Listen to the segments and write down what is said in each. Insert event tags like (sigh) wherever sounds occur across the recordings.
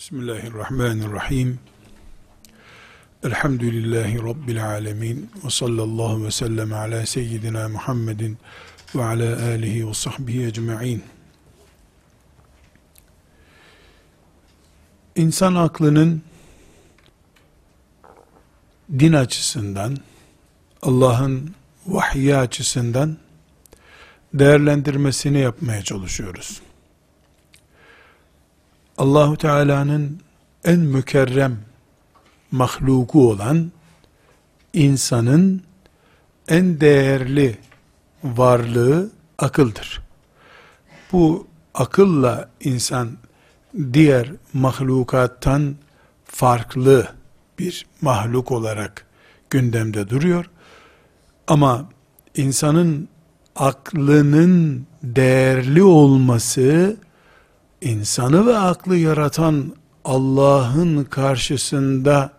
Bismillahirrahmanirrahim. Elhamdülillahi Rabbil alemin. Ve sallallahu ve sellem ala seyyidina Muhammedin ve ala alihi ve sahbihi ecma'in. İnsan aklının din açısından, Allah'ın vahyi açısından değerlendirmesini yapmaya çalışıyoruz. Allahu Teala'nın en mükerrem mahluku olan insanın en değerli varlığı akıldır. Bu akılla insan diğer mahlukattan farklı bir mahluk olarak gündemde duruyor. Ama insanın aklının değerli olması insanı ve aklı yaratan Allah'ın karşısında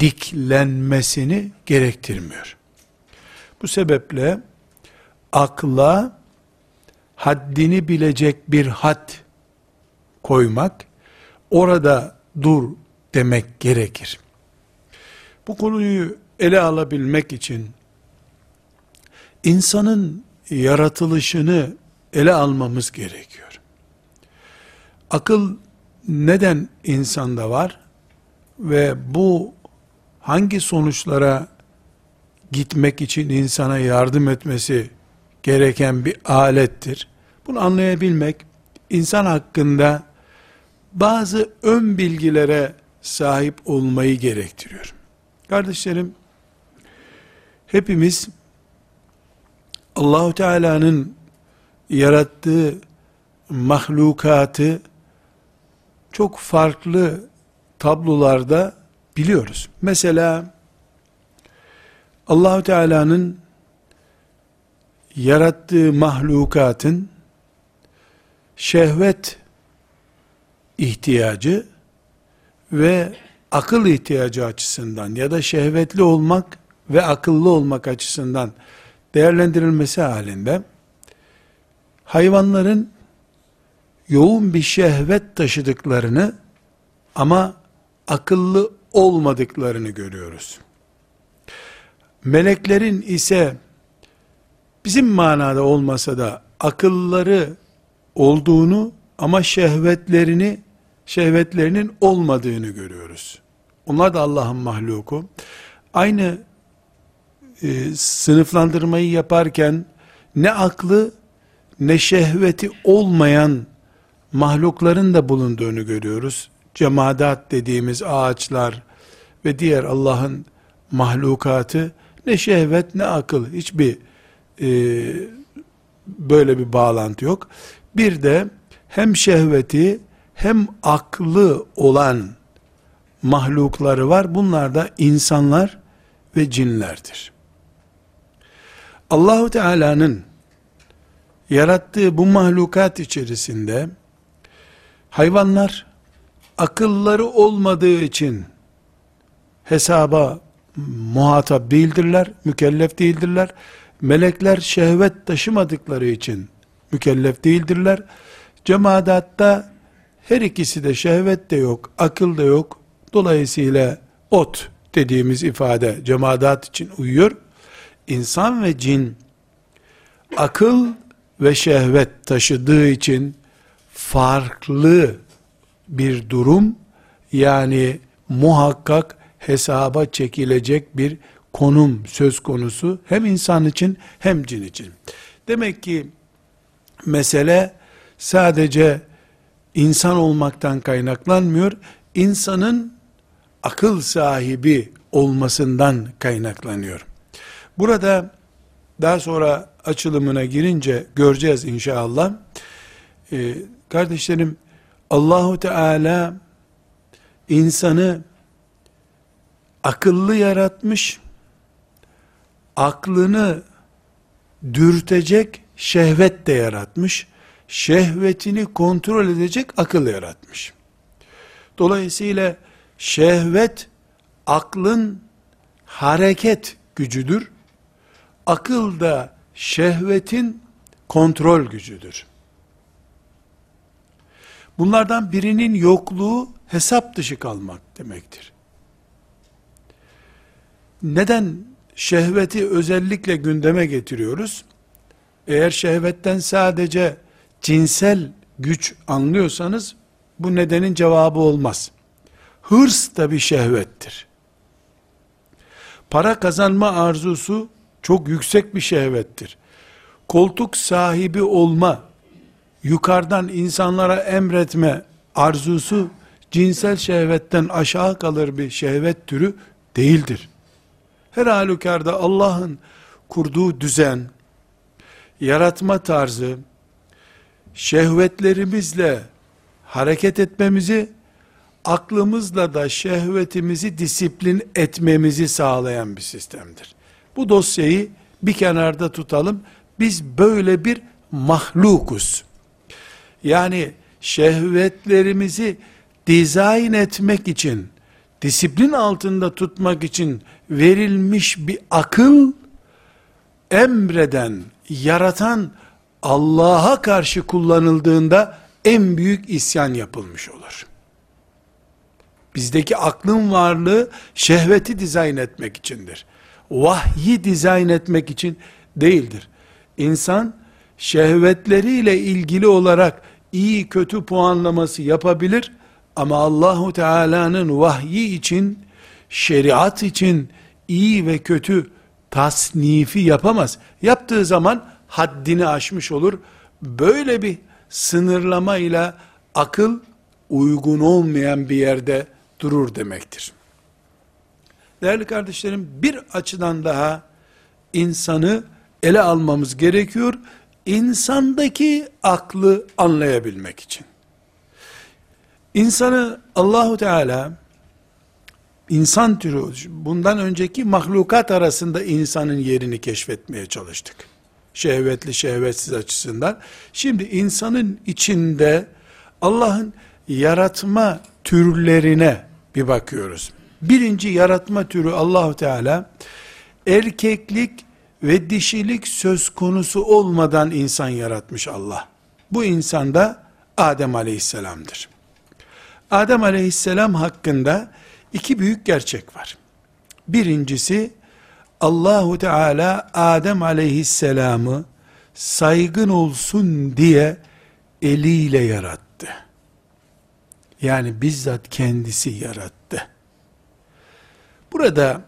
diklenmesini gerektirmiyor. Bu sebeple akla haddini bilecek bir had koymak, orada dur demek gerekir. Bu konuyu ele alabilmek için insanın yaratılışını ele almamız gerekiyor. Akıl neden insanda var ve bu hangi sonuçlara gitmek için insana yardım etmesi gereken bir alettir. Bunu anlayabilmek insan hakkında bazı ön bilgilere sahip olmayı gerektiriyor. Kardeşlerim, hepimiz Allahu Teala'nın yarattığı mahlukatı çok farklı tablolarda biliyoruz. Mesela Allahu Teala'nın yarattığı mahlukatın şehvet ihtiyacı ve akıl ihtiyacı açısından ya da şehvetli olmak ve akıllı olmak açısından değerlendirilmesi halinde hayvanların yoğun bir şehvet taşıdıklarını ama akıllı olmadıklarını görüyoruz. Meleklerin ise bizim manada olmasa da akılları olduğunu ama şehvetlerini şehvetlerinin olmadığını görüyoruz. Onlar da Allah'ın mahluku. Aynı e, sınıflandırmayı yaparken ne aklı ne şehveti olmayan mahlukların da bulunduğunu görüyoruz. Cemadat dediğimiz ağaçlar ve diğer Allah'ın mahlukatı ne şehvet ne akıl hiçbir e, böyle bir bağlantı yok. Bir de hem şehveti hem aklı olan mahlukları var. Bunlar da insanlar ve cinlerdir. Allahu Teala'nın yarattığı bu mahlukat içerisinde hayvanlar akılları olmadığı için hesaba muhatap değildirler, mükellef değildirler. Melekler şehvet taşımadıkları için mükellef değildirler. Cemadatta her ikisi de şehvet de yok, akıl da yok. Dolayısıyla ot dediğimiz ifade cemaat için uyuyor. İnsan ve cin akıl ve şehvet taşıdığı için farklı bir durum yani muhakkak hesaba çekilecek bir konum söz konusu hem insan için hem cin için. Demek ki mesele sadece insan olmaktan kaynaklanmıyor. insanın akıl sahibi olmasından kaynaklanıyor. Burada daha sonra açılımına girince göreceğiz inşallah. Ee, kardeşlerim Allahu Teala insanı akıllı yaratmış, aklını dürtecek şehvet de yaratmış, şehvetini kontrol edecek akıl yaratmış. Dolayısıyla şehvet aklın hareket gücüdür. Akıl da şehvetin kontrol gücüdür. Bunlardan birinin yokluğu hesap dışı kalmak demektir. Neden şehveti özellikle gündeme getiriyoruz? Eğer şehvetten sadece cinsel güç anlıyorsanız bu nedenin cevabı olmaz. Hırs da bir şehvettir. Para kazanma arzusu çok yüksek bir şehvettir. Koltuk sahibi olma, yukarıdan insanlara emretme arzusu cinsel şehvetten aşağı kalır bir şehvet türü değildir. Her halükarda Allah'ın kurduğu düzen, yaratma tarzı, şehvetlerimizle hareket etmemizi, aklımızla da şehvetimizi disiplin etmemizi sağlayan bir sistemdir. Bu dosyayı bir kenarda tutalım. Biz böyle bir mahlukuz. Yani şehvetlerimizi dizayn etmek için, disiplin altında tutmak için verilmiş bir akıl, emreden, yaratan Allah'a karşı kullanıldığında en büyük isyan yapılmış olur. Bizdeki aklın varlığı şehveti dizayn etmek içindir. Vahyi dizayn etmek için değildir. İnsan şehvetleriyle ilgili olarak iyi kötü puanlaması yapabilir ama Allahu Teala'nın vahyi için, şeriat için iyi ve kötü tasnifi yapamaz. Yaptığı zaman haddini aşmış olur. Böyle bir sınırlama ile akıl uygun olmayan bir yerde durur demektir. Değerli kardeşlerim bir açıdan daha insanı ele almamız gerekiyor. İnsandaki aklı anlayabilmek için. İnsanı Allahu Teala insan türü bundan önceki mahlukat arasında insanın yerini keşfetmeye çalıştık. Şehvetli şehvetsiz açısından. Şimdi insanın içinde Allah'ın yaratma türlerine bir bakıyoruz. Birinci yaratma türü Allahu Teala erkeklik ve dişilik söz konusu olmadan insan yaratmış Allah. Bu insanda Adem Aleyhisselam'dır. Adem Aleyhisselam hakkında iki büyük gerçek var. Birincisi Allahu Teala Adem Aleyhisselam'ı saygın olsun diye eliyle yarattı. Yani bizzat kendisi yarattı. Burada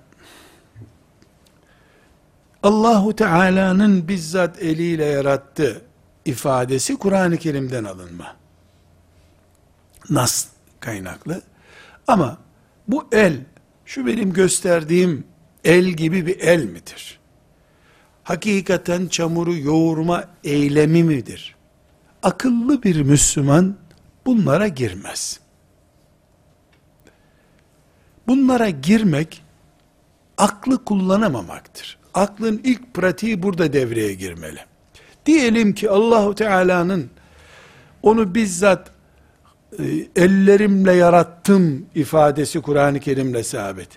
Allahu Teala'nın bizzat eliyle yarattı ifadesi Kur'an-ı Kerim'den alınma. Nas kaynaklı. Ama bu el, şu benim gösterdiğim el gibi bir el midir? Hakikaten çamuru yoğurma eylemi midir? Akıllı bir Müslüman bunlara girmez. Bunlara girmek aklı kullanamamaktır. Aklın ilk pratiği burada devreye girmeli. Diyelim ki Allahu Teala'nın onu bizzat e, ellerimle yarattım ifadesi Kur'an-ı Kerim'le sabit.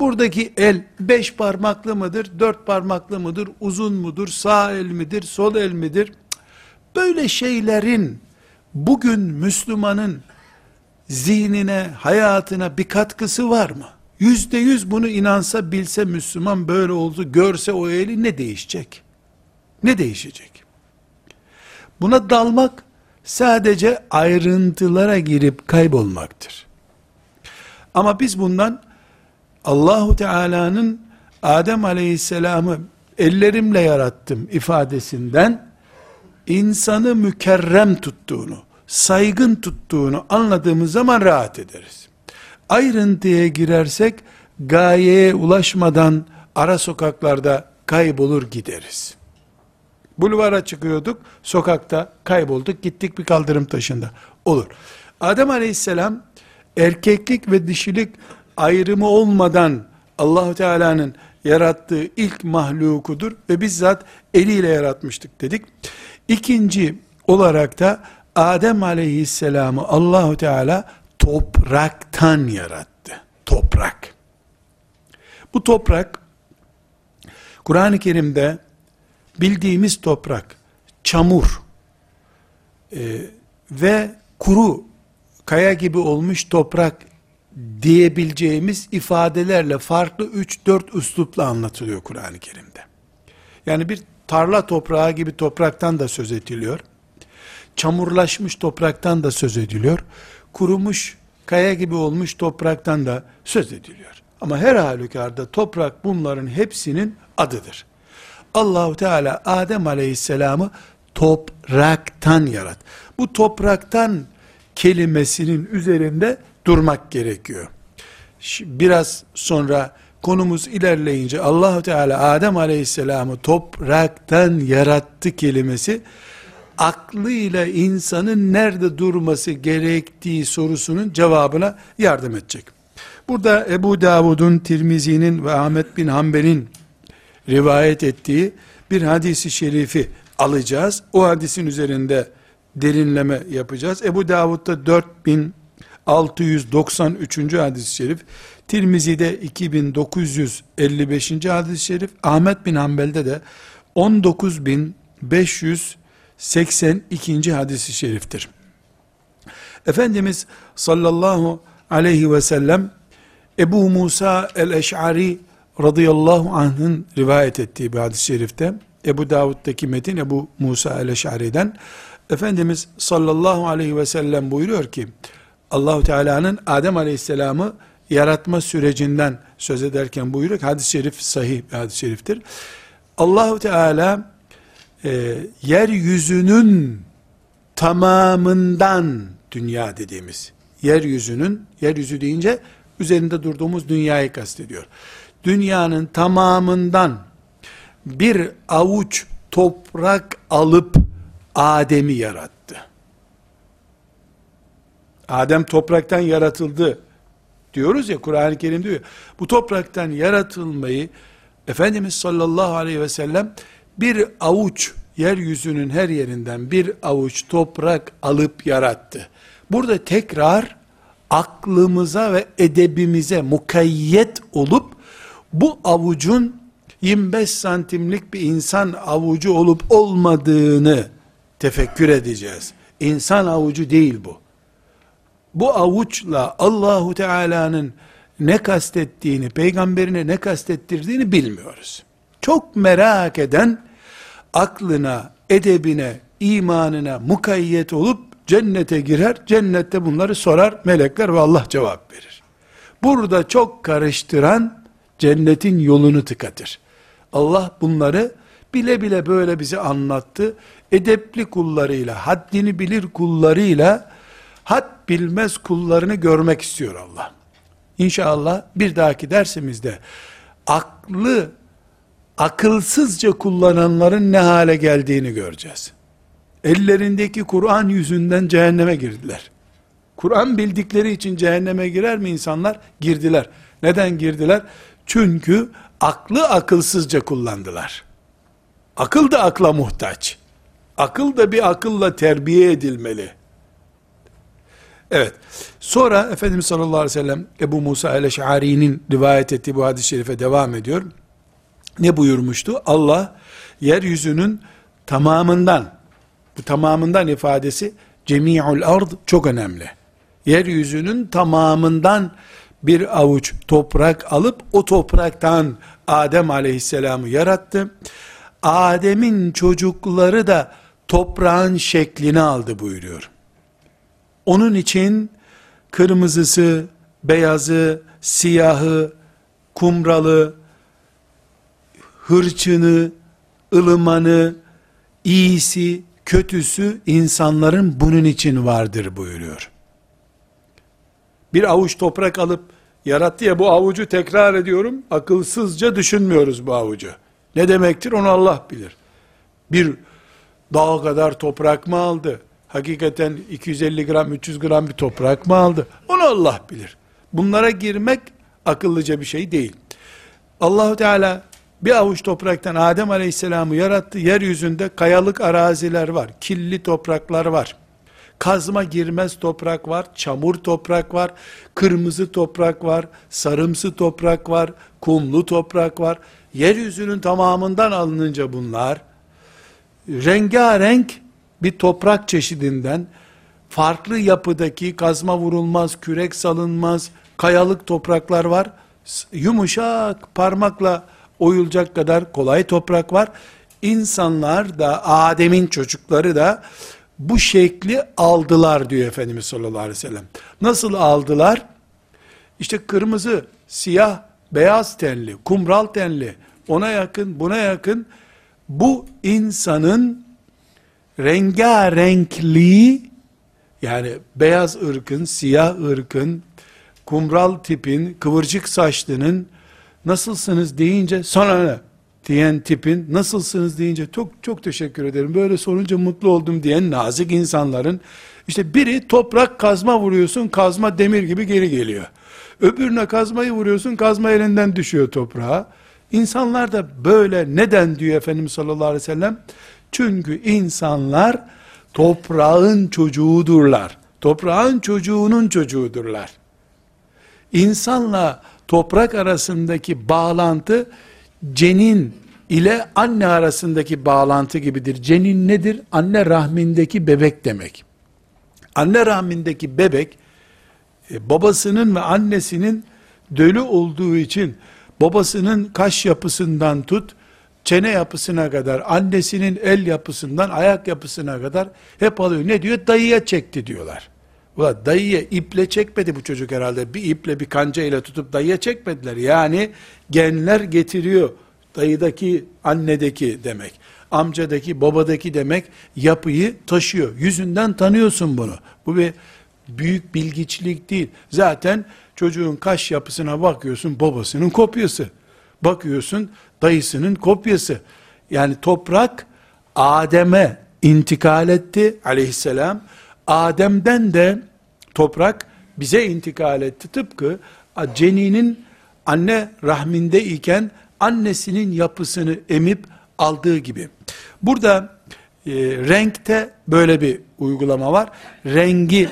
Buradaki el beş parmaklı mıdır, dört parmaklı mıdır, uzun mudur, sağ el midir, sol el midir? Böyle şeylerin bugün Müslümanın zihnine, hayatına bir katkısı var mı? Yüzde yüz bunu inansa, bilse Müslüman böyle oldu, görse o eli ne değişecek? Ne değişecek? Buna dalmak, sadece ayrıntılara girip kaybolmaktır. Ama biz bundan Allahu Teala'nın Adem Aleyhisselam'ı ellerimle yarattım ifadesinden insanı mükerrem tuttuğunu, saygın tuttuğunu anladığımız zaman rahat ederiz. Ayrıntıya girersek gayeye ulaşmadan ara sokaklarda kaybolur gideriz. Bulvara çıkıyorduk, sokakta kaybolduk, gittik bir kaldırım taşında. Olur. Adem aleyhisselam erkeklik ve dişilik ayrımı olmadan Allahu Teala'nın yarattığı ilk mahlukudur ve bizzat eliyle yaratmıştık dedik. İkinci olarak da Adem aleyhisselamı Allahu Teala topraktan yarattı. Toprak. Bu toprak Kur'an-ı Kerim'de bildiğimiz toprak, çamur e, ve kuru kaya gibi olmuş toprak diyebileceğimiz ifadelerle farklı 3-4 üslupla anlatılıyor Kur'an-ı Kerim'de. Yani bir tarla toprağı gibi topraktan da söz ediliyor. Çamurlaşmış topraktan da söz ediliyor. Kurumuş, kaya gibi olmuş topraktan da söz ediliyor. Ama her halükarda toprak bunların hepsinin adıdır. Allahu Teala Adem Aleyhisselam'ı topraktan yarat. Bu topraktan kelimesinin üzerinde durmak gerekiyor. Biraz sonra konumuz ilerleyince Allahu Teala Adem Aleyhisselam'ı topraktan yarattı kelimesi aklıyla insanın nerede durması gerektiği sorusunun cevabına yardım edecek. Burada Ebu Davud'un, Tirmizi'nin ve Ahmet bin Hanbel'in rivayet ettiği bir hadisi şerifi alacağız. O hadisin üzerinde derinleme yapacağız. Ebu Davud'da 4693. hadis-i şerif, Tirmizi'de 2955. hadis-i şerif, Ahmet bin Hanbel'de de 19582. hadis-i şeriftir. Efendimiz sallallahu aleyhi ve sellem Ebu Musa el-Eş'ari radıyallahu anh'ın rivayet ettiği bir hadis-i şerifte Ebu Davud'daki metin Ebu Musa el-Eş'ari'den Efendimiz sallallahu aleyhi ve sellem buyuruyor ki Allahu Teala'nın Adem Aleyhisselam'ı yaratma sürecinden söz ederken buyuruyor ki hadis-i şerif sahih bir hadis-i şeriftir. Allahu Teala e, yeryüzünün tamamından dünya dediğimiz yeryüzünün yeryüzü deyince üzerinde durduğumuz dünyayı kastediyor. Dünyanın tamamından bir avuç toprak alıp Adem'i yarattı. Adem topraktan yaratıldı diyoruz ya Kur'an-ı Kerim diyor. Bu topraktan yaratılmayı Efendimiz sallallahu aleyhi ve sellem bir avuç yeryüzünün her yerinden bir avuç toprak alıp yarattı. Burada tekrar aklımıza ve edebimize mukayyet olup bu avucun 25 santimlik bir insan avucu olup olmadığını tefekkür edeceğiz. İnsan avucu değil bu. Bu avuçla Allahu Teala'nın ne kastettiğini, peygamberine ne kastettirdiğini bilmiyoruz. Çok merak eden aklına, edebine, imanına mukayyet olup cennete girer, cennette bunları sorar melekler ve Allah cevap verir. Burada çok karıştıran cennetin yolunu tıkatır. Allah bunları bile bile böyle bize anlattı. Edepli kullarıyla, haddini bilir kullarıyla, had bilmez kullarını görmek istiyor Allah. İnşallah bir dahaki dersimizde aklı akılsızca kullananların ne hale geldiğini göreceğiz. Ellerindeki Kur'an yüzünden cehenneme girdiler. Kur'an bildikleri için cehenneme girer mi insanlar? Girdiler. Neden girdiler? Çünkü aklı akılsızca kullandılar. Akıl da akla muhtaç. Akıl da bir akılla terbiye edilmeli. Evet. Sonra Efendimiz sallallahu aleyhi ve sellem Ebu Musa el-Eş'ari'nin rivayet ettiği bu hadis-i şerife devam ediyor. Ne buyurmuştu? Allah yeryüzünün tamamından bu tamamından ifadesi cemi'ul ard çok önemli. Yeryüzünün tamamından bir avuç toprak alıp o topraktan Adem aleyhisselamı yarattı. Adem'in çocukları da toprağın şeklini aldı buyuruyor. Onun için kırmızısı, beyazı, siyahı, kumralı, hırçını, ılımanı, iyisi, kötüsü insanların bunun için vardır buyuruyor. Bir avuç toprak alıp yarattı ya bu avucu tekrar ediyorum. Akılsızca düşünmüyoruz bu avucu. Ne demektir onu Allah bilir. Bir dağ kadar toprak mı aldı? Hakikaten 250 gram 300 gram bir toprak mı aldı? Onu Allah bilir. Bunlara girmek akıllıca bir şey değil. Allahu Teala bir avuç topraktan Adem Aleyhisselam'ı yarattı. Yeryüzünde kayalık araziler var. Killi topraklar var. Kazma girmez toprak var. Çamur toprak var. Kırmızı toprak var. Sarımsı toprak var. Kumlu toprak var. Yeryüzünün tamamından alınınca bunlar rengarenk bir toprak çeşidinden farklı yapıdaki kazma vurulmaz, kürek salınmaz, kayalık topraklar var. Yumuşak parmakla oyulacak kadar kolay toprak var. İnsanlar da Adem'in çocukları da bu şekli aldılar diyor Efendimiz sallallahu aleyhi ve sellem. Nasıl aldılar? İşte kırmızı, siyah, beyaz tenli, kumral tenli, ona yakın, buna yakın bu insanın rengarenkliği yani beyaz ırkın, siyah ırkın, kumral tipin, kıvırcık saçlının nasılsınız deyince sonra ne? diyen tipin nasılsınız deyince çok çok teşekkür ederim. Böyle sorunca mutlu oldum diyen nazik insanların işte biri toprak kazma vuruyorsun kazma demir gibi geri geliyor. Öbürüne kazmayı vuruyorsun kazma elinden düşüyor toprağa. İnsanlar da böyle neden diyor Efendimiz sallallahu aleyhi ve sellem? Çünkü insanlar toprağın çocuğudurlar. Toprağın çocuğunun çocuğudurlar. İnsanla toprak arasındaki bağlantı cenin ile anne arasındaki bağlantı gibidir. Cenin nedir? Anne rahmindeki bebek demek. Anne rahmindeki bebek e, babasının ve annesinin dölü olduğu için babasının kaş yapısından tut çene yapısına kadar, annesinin el yapısından ayak yapısına kadar hep alıyor. Ne diyor? Dayıya çekti diyorlar. Ula dayıya iple çekmedi bu çocuk herhalde. Bir iple bir kanca ile tutup dayıya çekmediler. Yani genler getiriyor. Dayıdaki, annedeki demek. Amcadaki, babadaki demek yapıyı taşıyor. Yüzünden tanıyorsun bunu. Bu bir büyük bilgiçlik değil. Zaten çocuğun kaş yapısına bakıyorsun babasının kopyası. Bakıyorsun dayısının kopyası. Yani toprak Adem'e intikal etti aleyhisselam. Adem'den de toprak bize intikal etti. Tıpkı ceninin anne rahminde iken annesinin yapısını emip aldığı gibi. Burada e, renkte böyle bir uygulama var. Rengi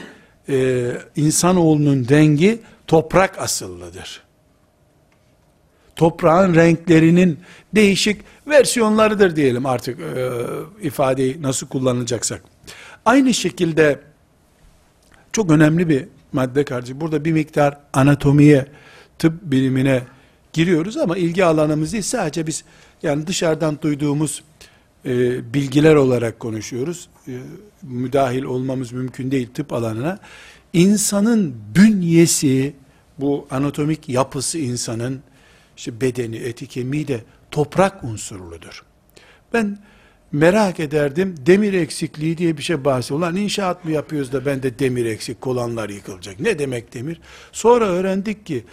e, insanoğlunun rengi toprak asıllıdır. Toprağın renklerinin değişik versiyonlarıdır diyelim artık e, ifadeyi nasıl kullanacaksak. Aynı şekilde çok önemli bir madde kardeşim. Burada bir miktar anatomiye, tıp bilimine giriyoruz ama ilgi alanımız değil. Sadece biz yani dışarıdan duyduğumuz e, bilgiler olarak konuşuyoruz. E, müdahil olmamız mümkün değil tıp alanına. İnsanın bünyesi, bu anatomik yapısı insanın, işte bedeni, eti, kemiği de toprak unsurludur. Ben merak ederdim, demir eksikliği diye bir şey bahsediyor. Ulan inşaat mı yapıyoruz da ben de demir eksik, kolanlar yıkılacak. Ne demek demir? Sonra öğrendik ki,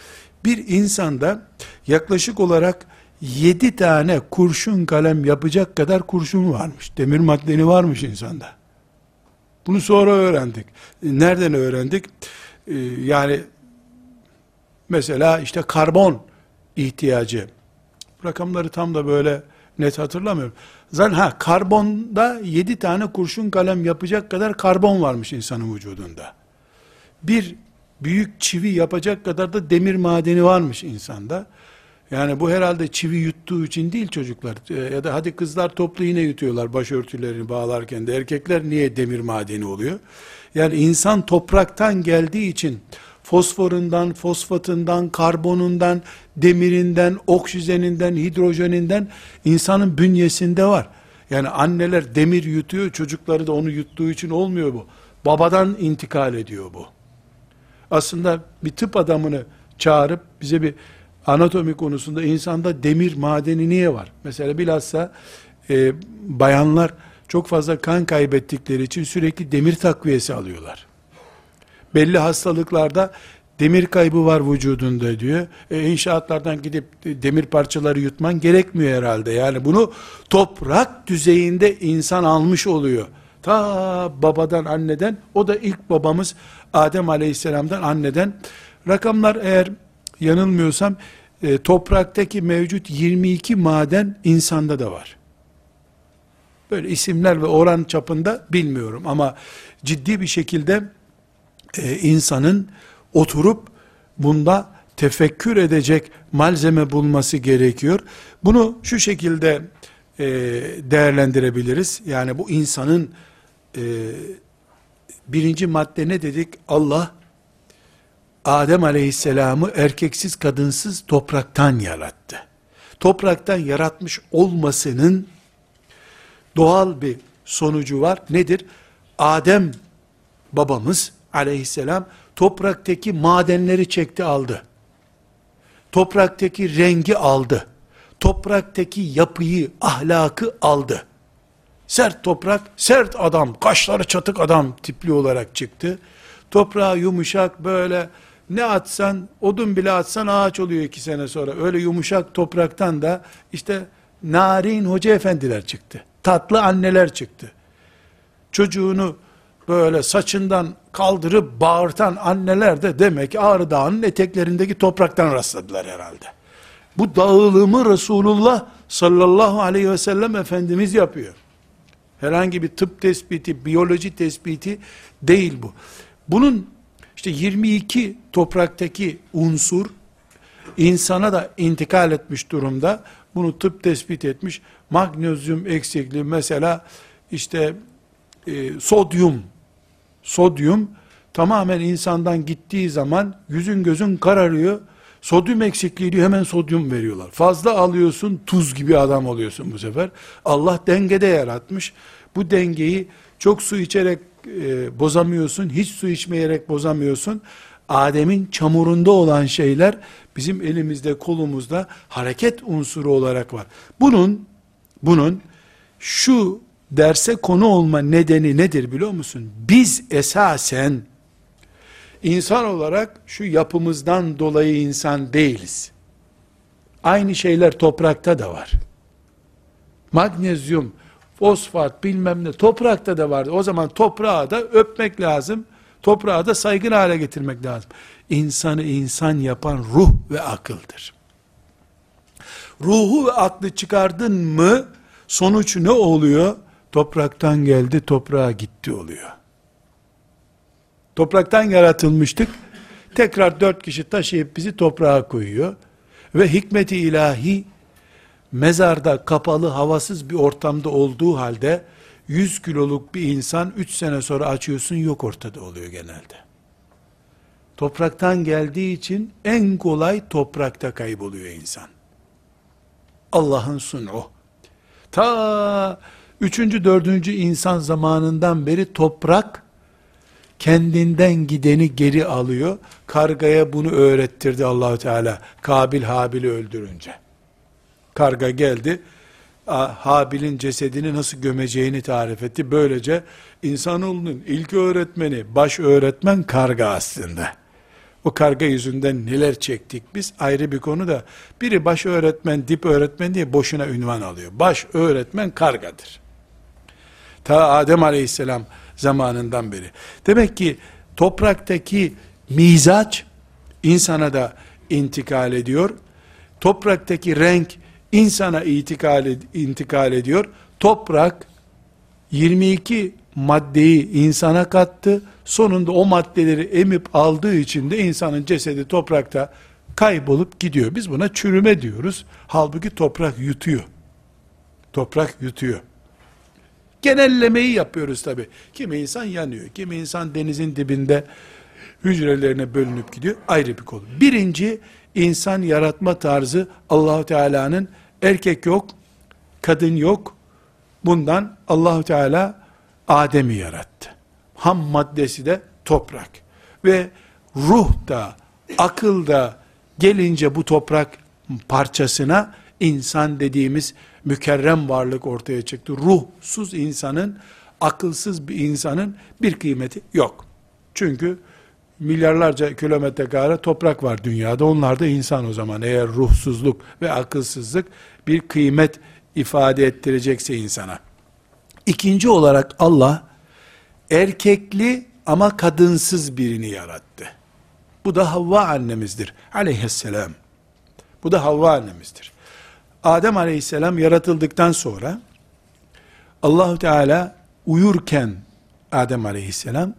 bir insanda yaklaşık olarak yedi tane kurşun kalem yapacak kadar kurşun varmış. Demir madeni varmış insanda. Bunu sonra öğrendik. Nereden öğrendik? Ee, yani mesela işte karbon ihtiyacı. Rakamları tam da böyle net hatırlamıyorum. Zaten ha karbonda yedi tane kurşun kalem yapacak kadar karbon varmış insanın vücudunda. Bir büyük çivi yapacak kadar da demir madeni varmış insanda. Yani bu herhalde çivi yuttuğu için değil çocuklar. E, ya da hadi kızlar toplu yine yutuyorlar başörtülerini bağlarken de. Erkekler niye demir madeni oluyor? Yani insan topraktan geldiği için fosforundan, fosfatından, karbonundan, demirinden, oksijeninden, hidrojeninden insanın bünyesinde var. Yani anneler demir yutuyor, çocukları da onu yuttuğu için olmuyor bu. Babadan intikal ediyor bu. Aslında bir tıp adamını çağırıp bize bir anatomi konusunda insanda demir madeni niye var? Mesela bilhassa e, bayanlar çok fazla kan kaybettikleri için sürekli demir takviyesi alıyorlar. Belli hastalıklarda demir kaybı var vücudunda diyor. E, inşaatlardan gidip demir parçaları yutman gerekmiyor herhalde. Yani bunu toprak düzeyinde insan almış oluyor. Ta babadan anneden o da ilk babamız Adem aleyhisselamdan anneden. Rakamlar eğer yanılmıyorsam e, topraktaki mevcut 22 maden insanda da var. Böyle isimler ve oran çapında bilmiyorum ama ciddi bir şekilde e, insanın oturup bunda tefekkür edecek malzeme bulması gerekiyor. Bunu şu şekilde e, değerlendirebiliriz. Yani bu insanın e, Birinci madde ne dedik? Allah Adem aleyhisselamı erkeksiz kadınsız topraktan yarattı. Topraktan yaratmış olmasının doğal bir sonucu var. Nedir? Adem babamız aleyhisselam topraktaki madenleri çekti aldı. Topraktaki rengi aldı. Topraktaki yapıyı, ahlakı aldı. Sert toprak, sert adam, kaşları çatık adam tipli olarak çıktı. Toprağı yumuşak böyle ne atsan, odun bile atsan ağaç oluyor iki sene sonra. Öyle yumuşak topraktan da işte narin hoca efendiler çıktı. Tatlı anneler çıktı. Çocuğunu böyle saçından kaldırıp bağırtan anneler de demek Ağrı Dağı'nın eteklerindeki topraktan rastladılar herhalde. Bu dağılımı Resulullah sallallahu aleyhi ve sellem Efendimiz yapıyor. Herhangi bir tıp tespiti, biyoloji tespiti değil bu. Bunun işte 22 topraktaki unsur insana da intikal etmiş durumda. Bunu tıp tespit etmiş. Magnezyum eksikliği mesela işte e, sodyum sodyum tamamen insandan gittiği zaman yüzün gözün kararıyor. Sodyum eksikliği diyor hemen sodyum veriyorlar. Fazla alıyorsun tuz gibi adam oluyorsun bu sefer. Allah dengede yaratmış. Bu dengeyi çok su içerek e, bozamıyorsun. Hiç su içmeyerek bozamıyorsun. Adem'in çamurunda olan şeyler bizim elimizde kolumuzda hareket unsuru olarak var. Bunun bunun şu derse konu olma nedeni nedir biliyor musun? Biz esasen insan olarak şu yapımızdan dolayı insan değiliz. Aynı şeyler toprakta da var. Magnezyum, fosfat bilmem ne toprakta da var. O zaman toprağı da öpmek lazım. Toprağı da saygın hale getirmek lazım. İnsanı insan yapan ruh ve akıldır. Ruhu ve aklı çıkardın mı sonuç ne oluyor? Topraktan geldi toprağa gitti oluyor. Topraktan yaratılmıştık. Tekrar dört kişi taşıyıp bizi toprağa koyuyor. Ve hikmeti ilahi mezarda kapalı havasız bir ortamda olduğu halde 100 kiloluk bir insan 3 sene sonra açıyorsun yok ortada oluyor genelde. Topraktan geldiği için en kolay toprakta kayboluyor insan. Allah'ın sunu. Ta Üçüncü, dördüncü insan zamanından beri toprak kendinden gideni geri alıyor. Kargaya bunu öğrettirdi Allahu Teala. Kabil Habil'i öldürünce. Karga geldi. Habil'in cesedini nasıl gömeceğini tarif etti. Böylece insanoğlunun ilk öğretmeni, baş öğretmen karga aslında. O karga yüzünden neler çektik biz ayrı bir konu da biri baş öğretmen, dip öğretmen diye boşuna ünvan alıyor. Baş öğretmen kargadır. Ta Adem aleyhisselam zamanından beri. Demek ki topraktaki mizaç insana da intikal ediyor. Topraktaki renk insana intikal, ed intikal ediyor. Toprak 22 maddeyi insana kattı. Sonunda o maddeleri emip aldığı için de insanın cesedi toprakta kaybolup gidiyor. Biz buna çürüme diyoruz. Halbuki toprak yutuyor. Toprak yutuyor. Genellemeyi yapıyoruz tabi. Kimi insan yanıyor, kimi insan denizin dibinde hücrelerine bölünüp gidiyor. Ayrı bir konu. Birinci, insan yaratma tarzı Allahu Teala'nın erkek yok, kadın yok. Bundan Allahu Teala Adem'i yarattı. Ham maddesi de toprak. Ve ruh da, akıl da gelince bu toprak parçasına insan dediğimiz mükerrem varlık ortaya çıktı. Ruhsuz insanın, akılsız bir insanın bir kıymeti yok. Çünkü milyarlarca kilometre kare toprak var dünyada. Onlar da insan o zaman. Eğer ruhsuzluk ve akılsızlık bir kıymet ifade ettirecekse insana. İkinci olarak Allah erkekli ama kadınsız birini yarattı. Bu da Havva annemizdir. Aleyhisselam. Bu da Havva annemizdir. Adem aleyhisselam yaratıldıktan sonra Allahu Teala uyurken Adem aleyhisselam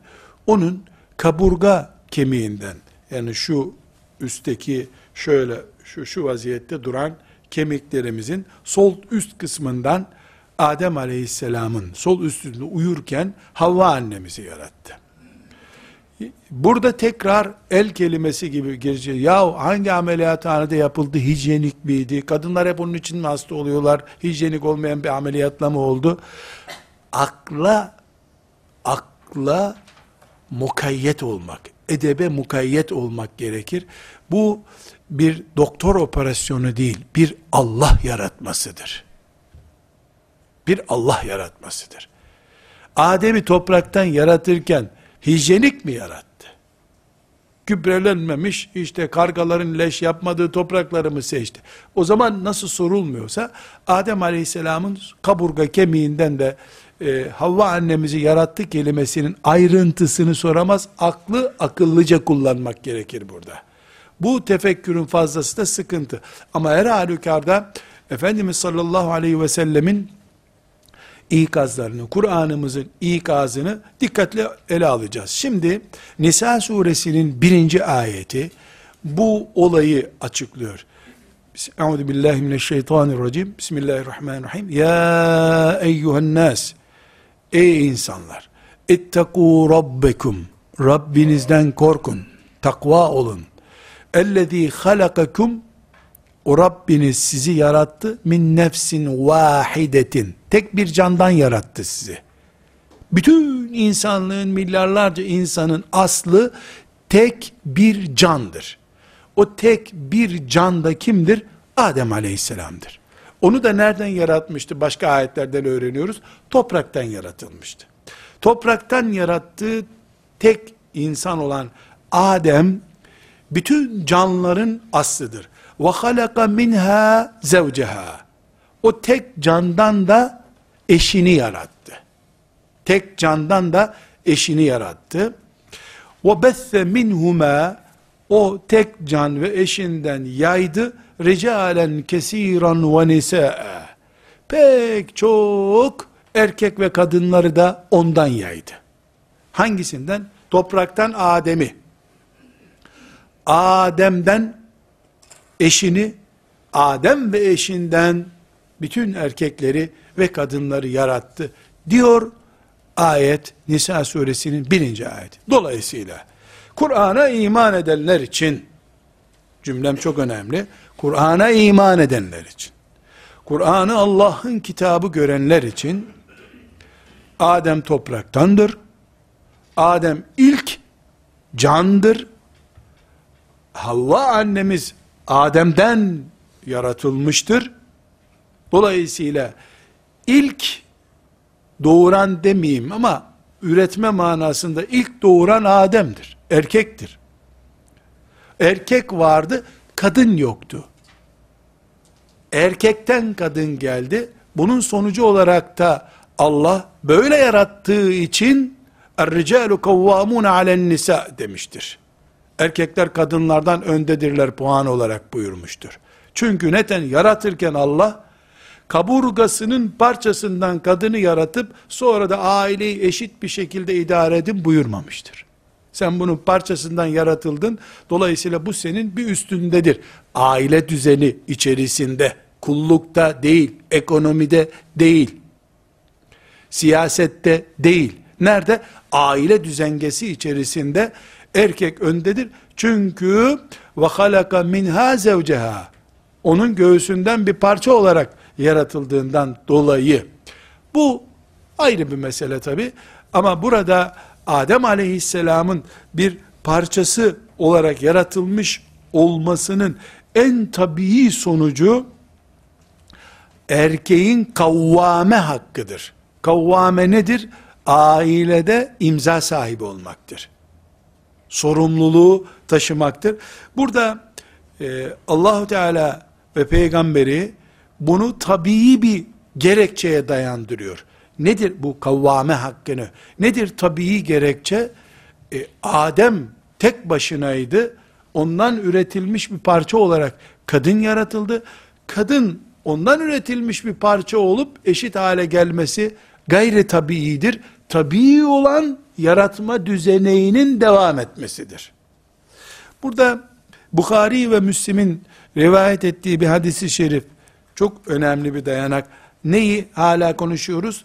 onun kaburga kemiğinden yani şu üstteki şöyle şu şu vaziyette duran kemiklerimizin sol üst kısmından Adem aleyhisselamın sol üstünde uyurken Havva annemizi yarattı. Burada tekrar el kelimesi gibi girecek. Ya hangi ameliyathanede yapıldı? Hijyenik miydi? Kadınlar hep onun için mi hasta oluyorlar? Hijyenik olmayan bir ameliyatla mı oldu? Akla akla mukayyet olmak, edebe mukayyet olmak gerekir. Bu bir doktor operasyonu değil, bir Allah yaratmasıdır. Bir Allah yaratmasıdır. Adem'i topraktan yaratırken hijyenik mi yarattı? Gübrelenmemiş, işte kargaların leş yapmadığı toprakları mı seçti? O zaman nasıl sorulmuyorsa, Adem Aleyhisselam'ın kaburga kemiğinden de e, Havva annemizi yarattı kelimesinin ayrıntısını soramaz, aklı akıllıca kullanmak gerekir burada. Bu tefekkürün fazlası da sıkıntı. Ama her halükarda, Efendimiz sallallahu aleyhi ve sellemin ikazlarını, Kur'an'ımızın ikazını dikkatle ele alacağız. Şimdi Nisa suresinin birinci ayeti bu olayı açıklıyor. Euzu billahi mineşşeytanirracim. Bismillahirrahmanirrahim. Ya eyyuhen nas. Ey insanlar. İttekû rabbekum. Rabbinizden korkun. Takva olun. Ellezî halakakum o Rabbiniz sizi yarattı min nefsin vahidetin. Tek bir candan yarattı sizi. Bütün insanlığın milyarlarca insanın aslı tek bir candır. O tek bir can da kimdir? Adem aleyhisselamdır. Onu da nereden yaratmıştı? Başka ayetlerden öğreniyoruz. Topraktan yaratılmıştı. Topraktan yarattığı tek insan olan Adem, bütün canlıların aslıdır. Ve halaka minha zevceha. O tek candan da eşini yarattı. Tek candan da eşini yarattı. Ve besse minhuma o tek can ve eşinden yaydı ricalen kesiran ve nisaa. Pek çok erkek ve kadınları da ondan yaydı. Hangisinden? Topraktan Adem'i. Adem'den eşini, Adem ve eşinden bütün erkekleri ve kadınları yarattı. Diyor ayet Nisa suresinin birinci ayeti. Dolayısıyla Kur'an'a iman edenler için cümlem çok önemli. Kur'an'a iman edenler için Kur'an'ı Allah'ın kitabı görenler için Adem topraktandır. Adem ilk candır. Havva annemiz Adem'den yaratılmıştır. Dolayısıyla ilk doğuran demeyeyim ama üretme manasında ilk doğuran Adem'dir. Erkektir. Erkek vardı, kadın yoktu. Erkekten kadın geldi. Bunun sonucu olarak da Allah böyle yarattığı için Er-ricalu kavvamun alen nisa demiştir. Erkekler kadınlardan öndedirler puan olarak buyurmuştur. Çünkü neten yaratırken Allah kaburgasının parçasından kadını yaratıp sonra da aileyi eşit bir şekilde idare edin buyurmamıştır. Sen bunun parçasından yaratıldın. Dolayısıyla bu senin bir üstündedir. Aile düzeni içerisinde, kullukta değil, ekonomide değil, siyasette değil. Nerede? Aile düzengesi içerisinde erkek öndedir. Çünkü ve halaka minha zevceha. Onun göğsünden bir parça olarak yaratıldığından dolayı. Bu ayrı bir mesele tabi. Ama burada Adem aleyhisselamın bir parçası olarak yaratılmış olmasının en tabii sonucu erkeğin kavvame hakkıdır. Kavvame nedir? Ailede imza sahibi olmaktır. Sorumluluğu taşımaktır. Burada e, Allahu Teala ve peygamberi bunu tabii bir gerekçeye dayandırıyor. Nedir bu kavvame hakkını? Nedir tabii gerekçe? E, Adem tek başınaydı. Ondan üretilmiş bir parça olarak kadın yaratıldı. Kadın ondan üretilmiş bir parça olup eşit hale gelmesi gayri tabiidir. Tabii olan yaratma düzeneğinin devam etmesidir. Burada Bukhari ve Müslim'in rivayet ettiği bir hadisi şerif çok önemli bir dayanak. Neyi hala konuşuyoruz?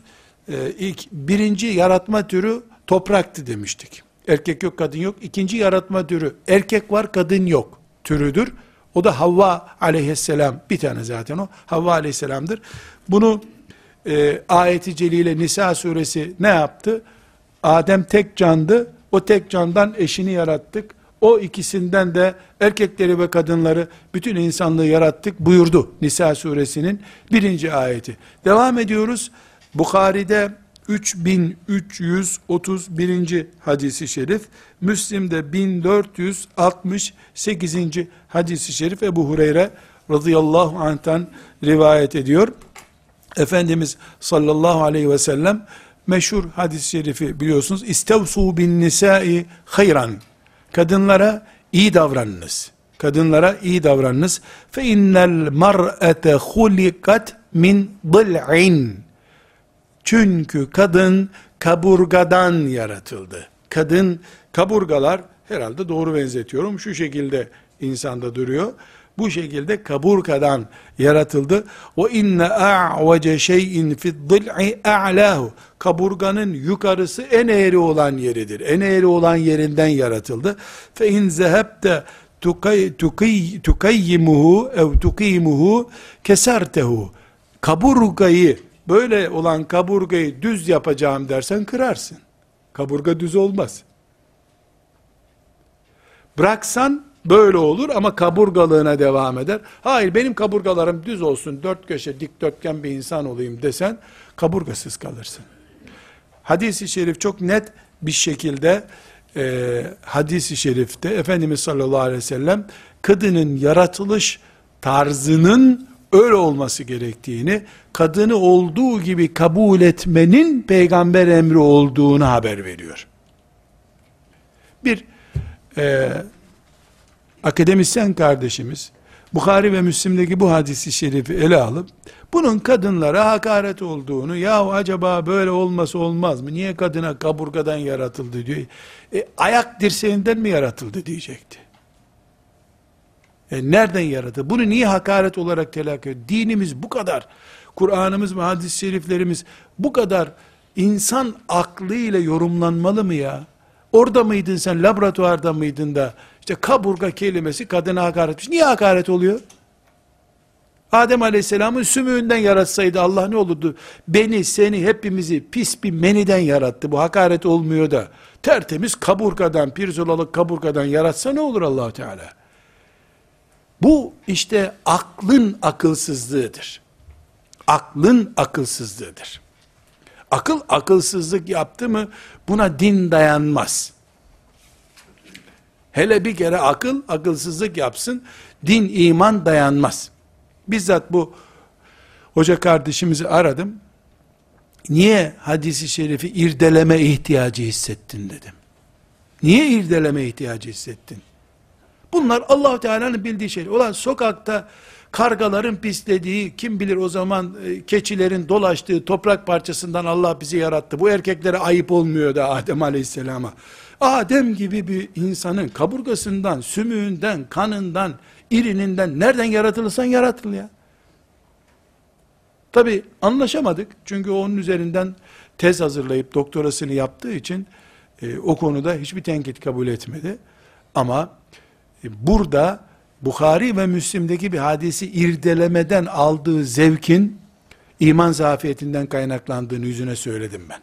Ee, ilk birinci yaratma türü topraktı demiştik. Erkek yok, kadın yok. İkinci yaratma türü erkek var, kadın yok türüdür. O da Havva aleyhisselam bir tane zaten o. Havva aleyhisselamdır. Bunu e, ayeti celile Nisa suresi ne yaptı? Adem tek candı. O tek candan eşini yarattık. O ikisinden de erkekleri ve kadınları bütün insanlığı yarattık buyurdu Nisa suresinin birinci ayeti. Devam ediyoruz. Bukhari'de 3331. hadisi şerif, Müslim'de 1468. hadisi şerif Ebu Hureyre radıyallahu anh'tan rivayet ediyor. Efendimiz sallallahu aleyhi ve sellem meşhur hadis-i şerifi biliyorsunuz. İstevsu bin nisai hayran. Kadınlara iyi davranınız. Kadınlara iyi davranınız. Fe innel mar'ete hulikat min dil'in. Çünkü kadın kaburgadan yaratıldı. Kadın kaburgalar herhalde doğru benzetiyorum. Şu şekilde insanda duruyor. Bu şekilde kaburgadan yaratıldı. O inne a'vace şeyin fi dil'i a'lahu. Kaburganın yukarısı en eğri olan yeridir. En eğri olan yerinden yaratıldı. Fe in zehebte tukayyimuhu ev tukimuhu kesertehu. Kaburgayı böyle olan kaburgayı düz yapacağım dersen kırarsın. Kaburga düz olmaz. Bıraksan böyle olur ama kaburgalığına devam eder. Hayır benim kaburgalarım düz olsun, dört köşe dikdörtgen bir insan olayım desen kaburgasız kalırsın. Hadis-i şerif çok net bir şekilde e, hadis-i şerifte Efendimiz sallallahu aleyhi ve sellem kadının yaratılış tarzının öyle olması gerektiğini, kadını olduğu gibi kabul etmenin peygamber emri olduğunu haber veriyor. Bir e, akademisyen kardeşimiz, Bukhari ve Müslim'deki bu hadisi şerifi ele alıp, bunun kadınlara hakaret olduğunu, ya acaba böyle olması olmaz mı? Niye kadına kaburgadan yaratıldı diyor. E, ayak dirseğinden mi yaratıldı diyecekti. E, nereden yaradı? Bunu niye hakaret olarak telakki ediyor? Dinimiz bu kadar, Kur'an'ımız ve hadis-i şeriflerimiz bu kadar insan aklıyla yorumlanmalı mı ya? Orada mıydın sen, laboratuvarda mıydın da, işte kaburga kelimesi kadına hakaret Niye hakaret oluyor? Adem Aleyhisselam'ın sümüğünden yaratsaydı Allah ne olurdu? Beni, seni, hepimizi pis bir meniden yarattı. Bu hakaret olmuyor da. Tertemiz kaburgadan, pirzolalık kaburgadan yaratsa ne olur allah Teala? Bu işte aklın akılsızlığıdır. Aklın akılsızlığıdır. Akıl akılsızlık yaptı mı buna din dayanmaz. Hele bir kere akıl akılsızlık yapsın, din iman dayanmaz. Bizzat bu hoca kardeşimizi aradım. Niye hadisi şerifi irdeleme ihtiyacı hissettin dedim. Niye irdeleme ihtiyacı hissettin? Bunlar allah Teala'nın bildiği şeyler. Ulan sokakta kargaların pislediği, kim bilir o zaman e, keçilerin dolaştığı toprak parçasından Allah bizi yarattı. Bu erkeklere ayıp olmuyor da Adem Aleyhisselam'a. Adem gibi bir insanın kaburgasından, sümüğünden, kanından, irininden nereden yaratılırsan yaratıl ya. Tabi anlaşamadık. Çünkü onun üzerinden tez hazırlayıp doktorasını yaptığı için e, o konuda hiçbir tenkit kabul etmedi. Ama e, burada Bukhari ve Müslim'deki bir hadisi irdelemeden aldığı zevkin iman zafiyetinden kaynaklandığını yüzüne söyledim ben.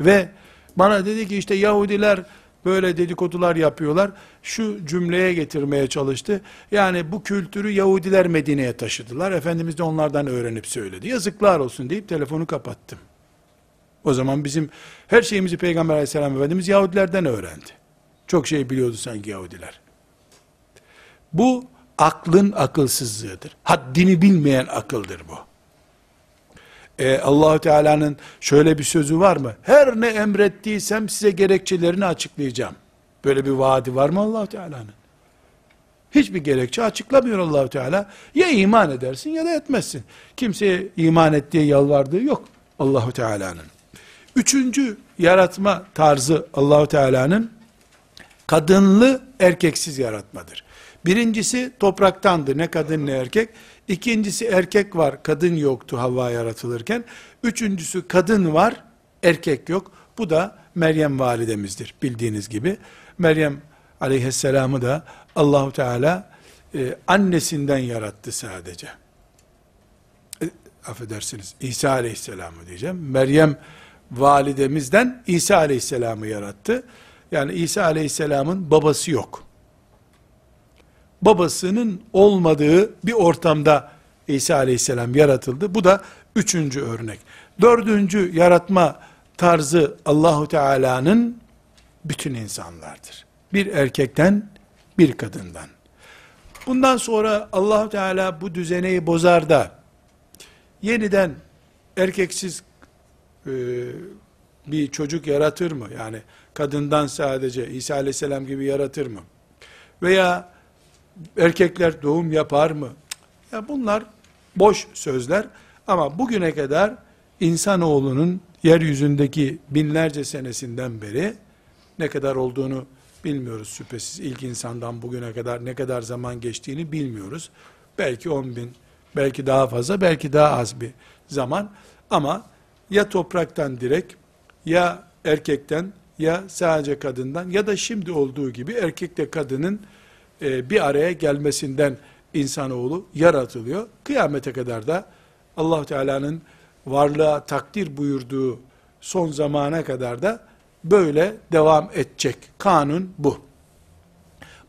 Ve bana dedi ki işte Yahudiler böyle dedikodular yapıyorlar. Şu cümleye getirmeye çalıştı. Yani bu kültürü Yahudiler Medine'ye taşıdılar. Efendimiz de onlardan öğrenip söyledi. Yazıklar olsun deyip telefonu kapattım. O zaman bizim her şeyimizi Peygamber aleyhisselam Efendimiz Yahudilerden öğrendi. Çok şey biliyordu sanki Yahudiler. Bu aklın akılsızlığıdır. Haddini bilmeyen akıldır bu. Ee, allah Teala'nın şöyle bir sözü var mı? Her ne emrettiysem size gerekçelerini açıklayacağım. Böyle bir vaadi var mı allah Teala'nın? Hiçbir gerekçe açıklamıyor allah Teala. Ya iman edersin ya da etmezsin. Kimseye iman et diye yalvardığı yok Allahu Teala'nın. Üçüncü yaratma tarzı Allahu Teala'nın kadınlı erkeksiz yaratmadır. Birincisi topraktandı ne kadın ne erkek. İkincisi erkek var kadın yoktu Havva yaratılırken. Üçüncüsü kadın var erkek yok. Bu da Meryem validemizdir bildiğiniz gibi. Meryem aleyhisselamı da Allahu Teala e, annesinden yarattı sadece. E, affedersiniz İsa aleyhisselamı diyeceğim. Meryem validemizden İsa aleyhisselamı yarattı. Yani İsa aleyhisselamın babası yok. Babasının olmadığı bir ortamda İsa aleyhisselam yaratıldı. Bu da üçüncü örnek. Dördüncü yaratma tarzı Allahu Teala'nın bütün insanlardır. Bir erkekten, bir kadından. Bundan sonra Allahu Teala bu düzeneyi bozar da yeniden erkeksiz e, bir çocuk yaratır mı? Yani kadından sadece İsa Aleyhisselam gibi yaratır mı? Veya erkekler doğum yapar mı? Ya bunlar boş sözler ama bugüne kadar insanoğlunun yeryüzündeki binlerce senesinden beri ne kadar olduğunu bilmiyoruz şüphesiz. İlk insandan bugüne kadar ne kadar zaman geçtiğini bilmiyoruz. Belki 10 bin, belki daha fazla, belki daha az bir zaman. Ama ya topraktan direkt, ya erkekten, ya sadece kadından, ya da şimdi olduğu gibi erkekle kadının e, bir araya gelmesinden insanoğlu yaratılıyor. Kıyamete kadar da allah Teala'nın varlığa takdir buyurduğu son zamana kadar da böyle devam edecek. Kanun bu.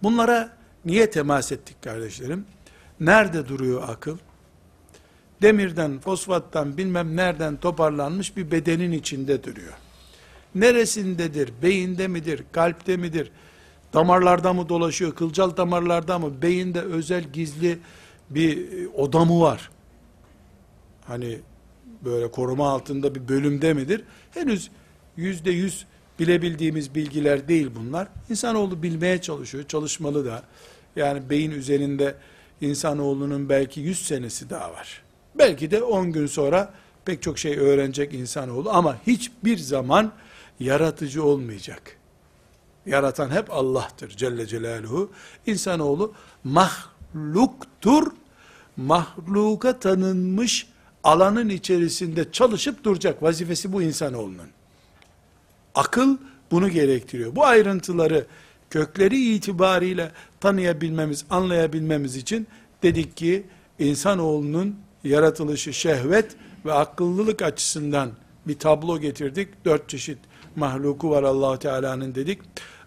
Bunlara niye temas ettik kardeşlerim? Nerede duruyor akıl? Demirden, fosfattan bilmem nereden toparlanmış bir bedenin içinde duruyor. Neresindedir? Beyinde midir? Kalpte midir? Damarlarda mı dolaşıyor? Kılcal damarlarda mı? Beyinde özel gizli bir oda mı var? Hani böyle koruma altında bir bölümde midir? Henüz yüzde yüz bilebildiğimiz bilgiler değil bunlar. İnsanoğlu bilmeye çalışıyor, çalışmalı da. Yani beyin üzerinde insanoğlunun belki yüz senesi daha var. Belki de on gün sonra pek çok şey öğrenecek insanoğlu ama hiçbir zaman yaratıcı olmayacak. Yaratan hep Allah'tır Celle Celaluhu. İnsanoğlu mahluktur. Mahluka tanınmış alanın içerisinde çalışıp duracak. Vazifesi bu insanoğlunun. Akıl bunu gerektiriyor. Bu ayrıntıları kökleri itibariyle tanıyabilmemiz, anlayabilmemiz için dedik ki insanoğlunun yaratılışı şehvet ve akıllılık açısından bir tablo getirdik. Dört çeşit mahluku var allah Teala'nın dedik.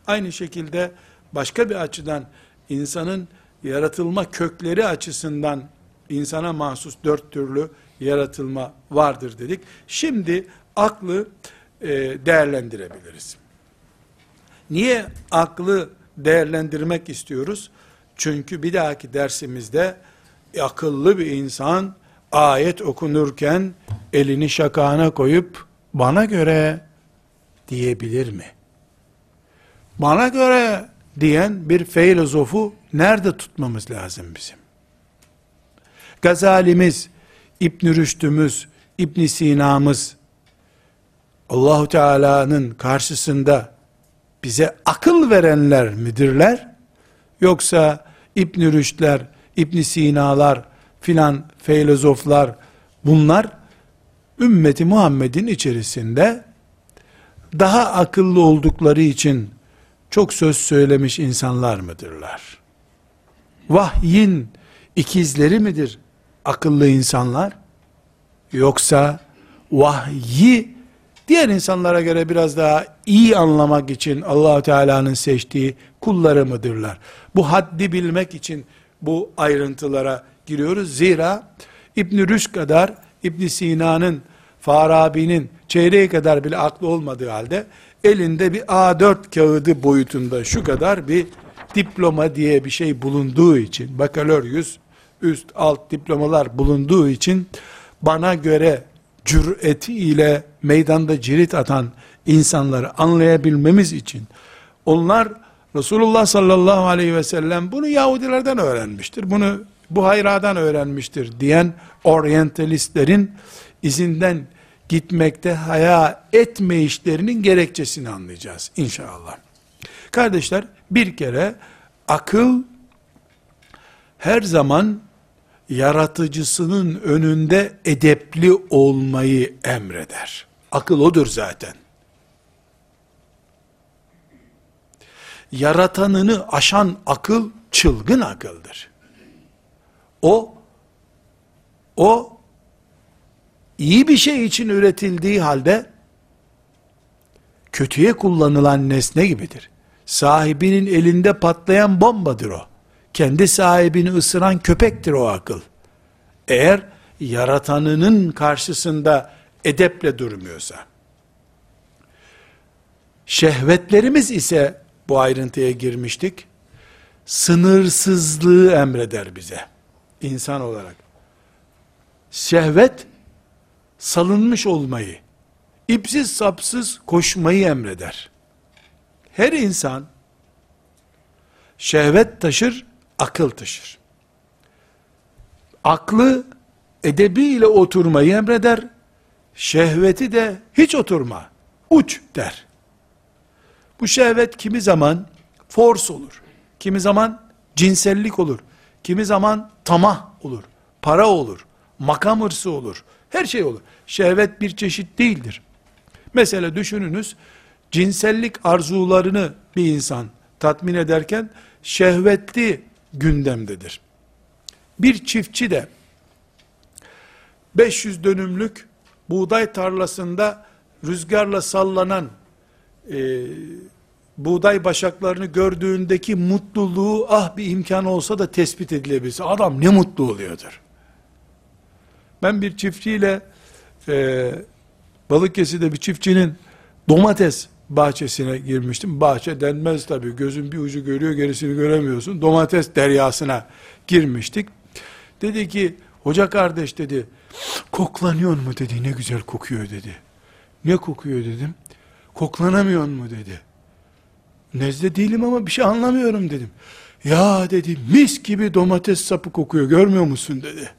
Aynı şekilde başka bir açıdan insanın yaratılma kökleri açısından insana mahsus dört türlü yaratılma vardır dedik. Şimdi aklı e, değerlendirebiliriz. Niye aklı değerlendirmek istiyoruz? Çünkü bir dahaki dersimizde akıllı bir insan ayet okunurken elini şakağına koyup bana göre diyebilir mi? Bana göre diyen bir filozofu nerede tutmamız lazım bizim? Gazalimiz, İbn Rüşd'ümüz, İbn Sina'mız Allahu Teala'nın karşısında bize akıl verenler midirler? Yoksa İbn Rüşd'ler, İbn Sina'lar filan filozoflar bunlar ümmeti Muhammed'in içerisinde daha akıllı oldukları için çok söz söylemiş insanlar mıdırlar? Vahyin ikizleri midir akıllı insanlar? Yoksa vahyi diğer insanlara göre biraz daha iyi anlamak için allah Teala'nın seçtiği kulları mıdırlar? Bu haddi bilmek için bu ayrıntılara giriyoruz. Zira İbn Rüşd kadar İbn Sina'nın, Farabi'nin çeyreği kadar bile aklı olmadığı halde elinde bir A4 kağıdı boyutunda şu kadar bir diploma diye bir şey bulunduğu için bakaloryüs üst alt diplomalar bulunduğu için bana göre cüreti ile meydanda cirit atan insanları anlayabilmemiz için onlar Resulullah sallallahu aleyhi ve sellem bunu Yahudilerden öğrenmiştir. Bunu Buhayra'dan öğrenmiştir diyen oryantalistlerin izinden gitmekte haya etme işlerinin gerekçesini anlayacağız inşallah. Kardeşler bir kere akıl her zaman yaratıcısının önünde edepli olmayı emreder. Akıl odur zaten. yaratanını aşan akıl çılgın akıldır. O o iyi bir şey için üretildiği halde kötüye kullanılan nesne gibidir. Sahibinin elinde patlayan bombadır o. Kendi sahibini ısıran köpektir o akıl. Eğer yaratanının karşısında edeple durmuyorsa. Şehvetlerimiz ise bu ayrıntıya girmiştik. Sınırsızlığı emreder bize. insan olarak. Şehvet salınmış olmayı, ipsiz sapsız koşmayı emreder. Her insan şehvet taşır, akıl taşır. Aklı edebiyle oturmayı emreder, şehveti de hiç oturma, uç der. Bu şehvet kimi zaman force olur, kimi zaman cinsellik olur, kimi zaman tamah olur, para olur, makam hırsı olur, her şey olur. Şehvet bir çeşit değildir. Mesela düşününüz, cinsellik arzularını bir insan tatmin ederken, şehvetli gündemdedir. Bir çiftçi de 500 dönümlük buğday tarlasında rüzgarla sallanan e, buğday başaklarını gördüğündeki mutluluğu ah bir imkan olsa da tespit edilebilse adam ne mutlu oluyordur. Ben bir çiftçiyle e, Balıkesir'de bir çiftçinin domates bahçesine girmiştim. Bahçe denmez tabi. Gözün bir ucu görüyor gerisini göremiyorsun. Domates deryasına girmiştik. Dedi ki hoca kardeş dedi koklanıyor mu dedi ne güzel kokuyor dedi. Ne kokuyor dedim. Koklanamıyor mu dedi. Nezle değilim ama bir şey anlamıyorum dedim. Ya dedi mis gibi domates sapı kokuyor görmüyor musun dedi.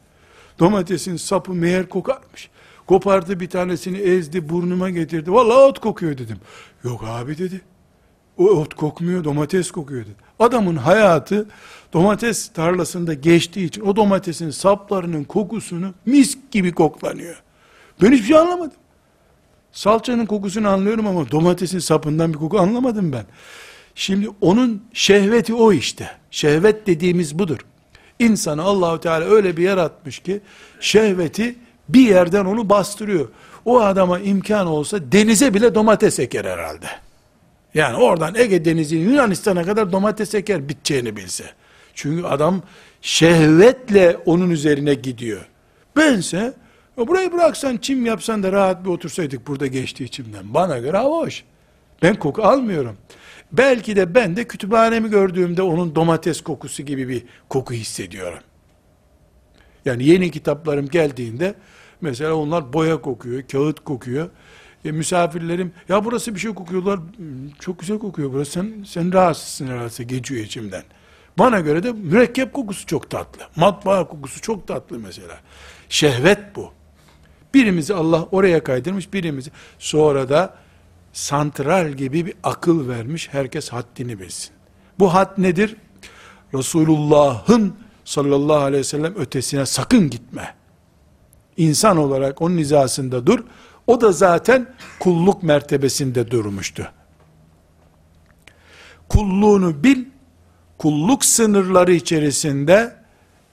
Domatesin sapı meğer kokarmış. Kopardı bir tanesini ezdi burnuma getirdi. Vallahi ot kokuyor dedim. Yok abi dedi. O ot kokmuyor domates kokuyor dedi. Adamın hayatı domates tarlasında geçtiği için o domatesin saplarının kokusunu mis gibi koklanıyor. Ben hiçbir şey anlamadım. Salçanın kokusunu anlıyorum ama domatesin sapından bir koku anlamadım ben. Şimdi onun şehveti o işte. Şehvet dediğimiz budur. İnsanı Allahu Teala öyle bir yaratmış ki şehveti bir yerden onu bastırıyor. O adama imkan olsa denize bile domates eker herhalde. Yani oradan Ege Denizi Yunanistan'a kadar domates eker biteceğini bilse. Çünkü adam şehvetle onun üzerine gidiyor. Bense burayı bıraksan çim yapsan da rahat bir otursaydık burada geçti içimden. Bana göre hava hoş. Ben koku almıyorum. Belki de ben de kütüphanemi gördüğümde onun domates kokusu gibi bir koku hissediyorum. Yani yeni kitaplarım geldiğinde mesela onlar boya kokuyor, kağıt kokuyor. E, misafirlerim ya burası bir şey kokuyorlar. Çok güzel kokuyor burası. Sen sen rahatsızsın herhalde geçiyor içimden. Bana göre de mürekkep kokusu çok tatlı. Matbaa kokusu çok tatlı mesela. Şehvet bu. Birimizi Allah oraya kaydırmış, birimizi sonra da santral gibi bir akıl vermiş. Herkes haddini bilsin. Bu had nedir? Resulullah'ın sallallahu aleyhi ve sellem ötesine sakın gitme. İnsan olarak onun hizasında dur. O da zaten kulluk mertebesinde durmuştu. Kulluğunu bil, kulluk sınırları içerisinde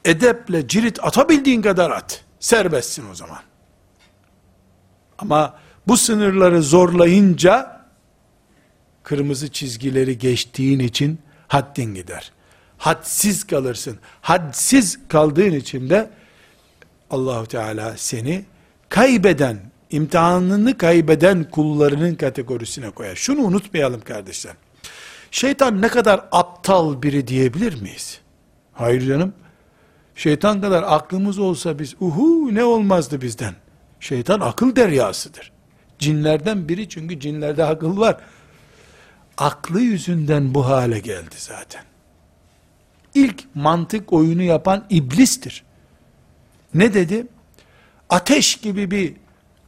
edeple cirit atabildiğin kadar at. Serbestsin o zaman. Ama bu sınırları zorlayınca kırmızı çizgileri geçtiğin için haddin gider. Hadsiz kalırsın. Hadsiz kaldığın için de Allahu Teala seni kaybeden, imtihanını kaybeden kullarının kategorisine koyar. Şunu unutmayalım kardeşler. Şeytan ne kadar aptal biri diyebilir miyiz? Hayır canım. Şeytan kadar aklımız olsa biz uhu ne olmazdı bizden. Şeytan akıl deryasıdır. Cinlerden biri çünkü cinlerde akıl var. Aklı yüzünden bu hale geldi zaten. İlk mantık oyunu yapan iblistir. Ne dedi? Ateş gibi bir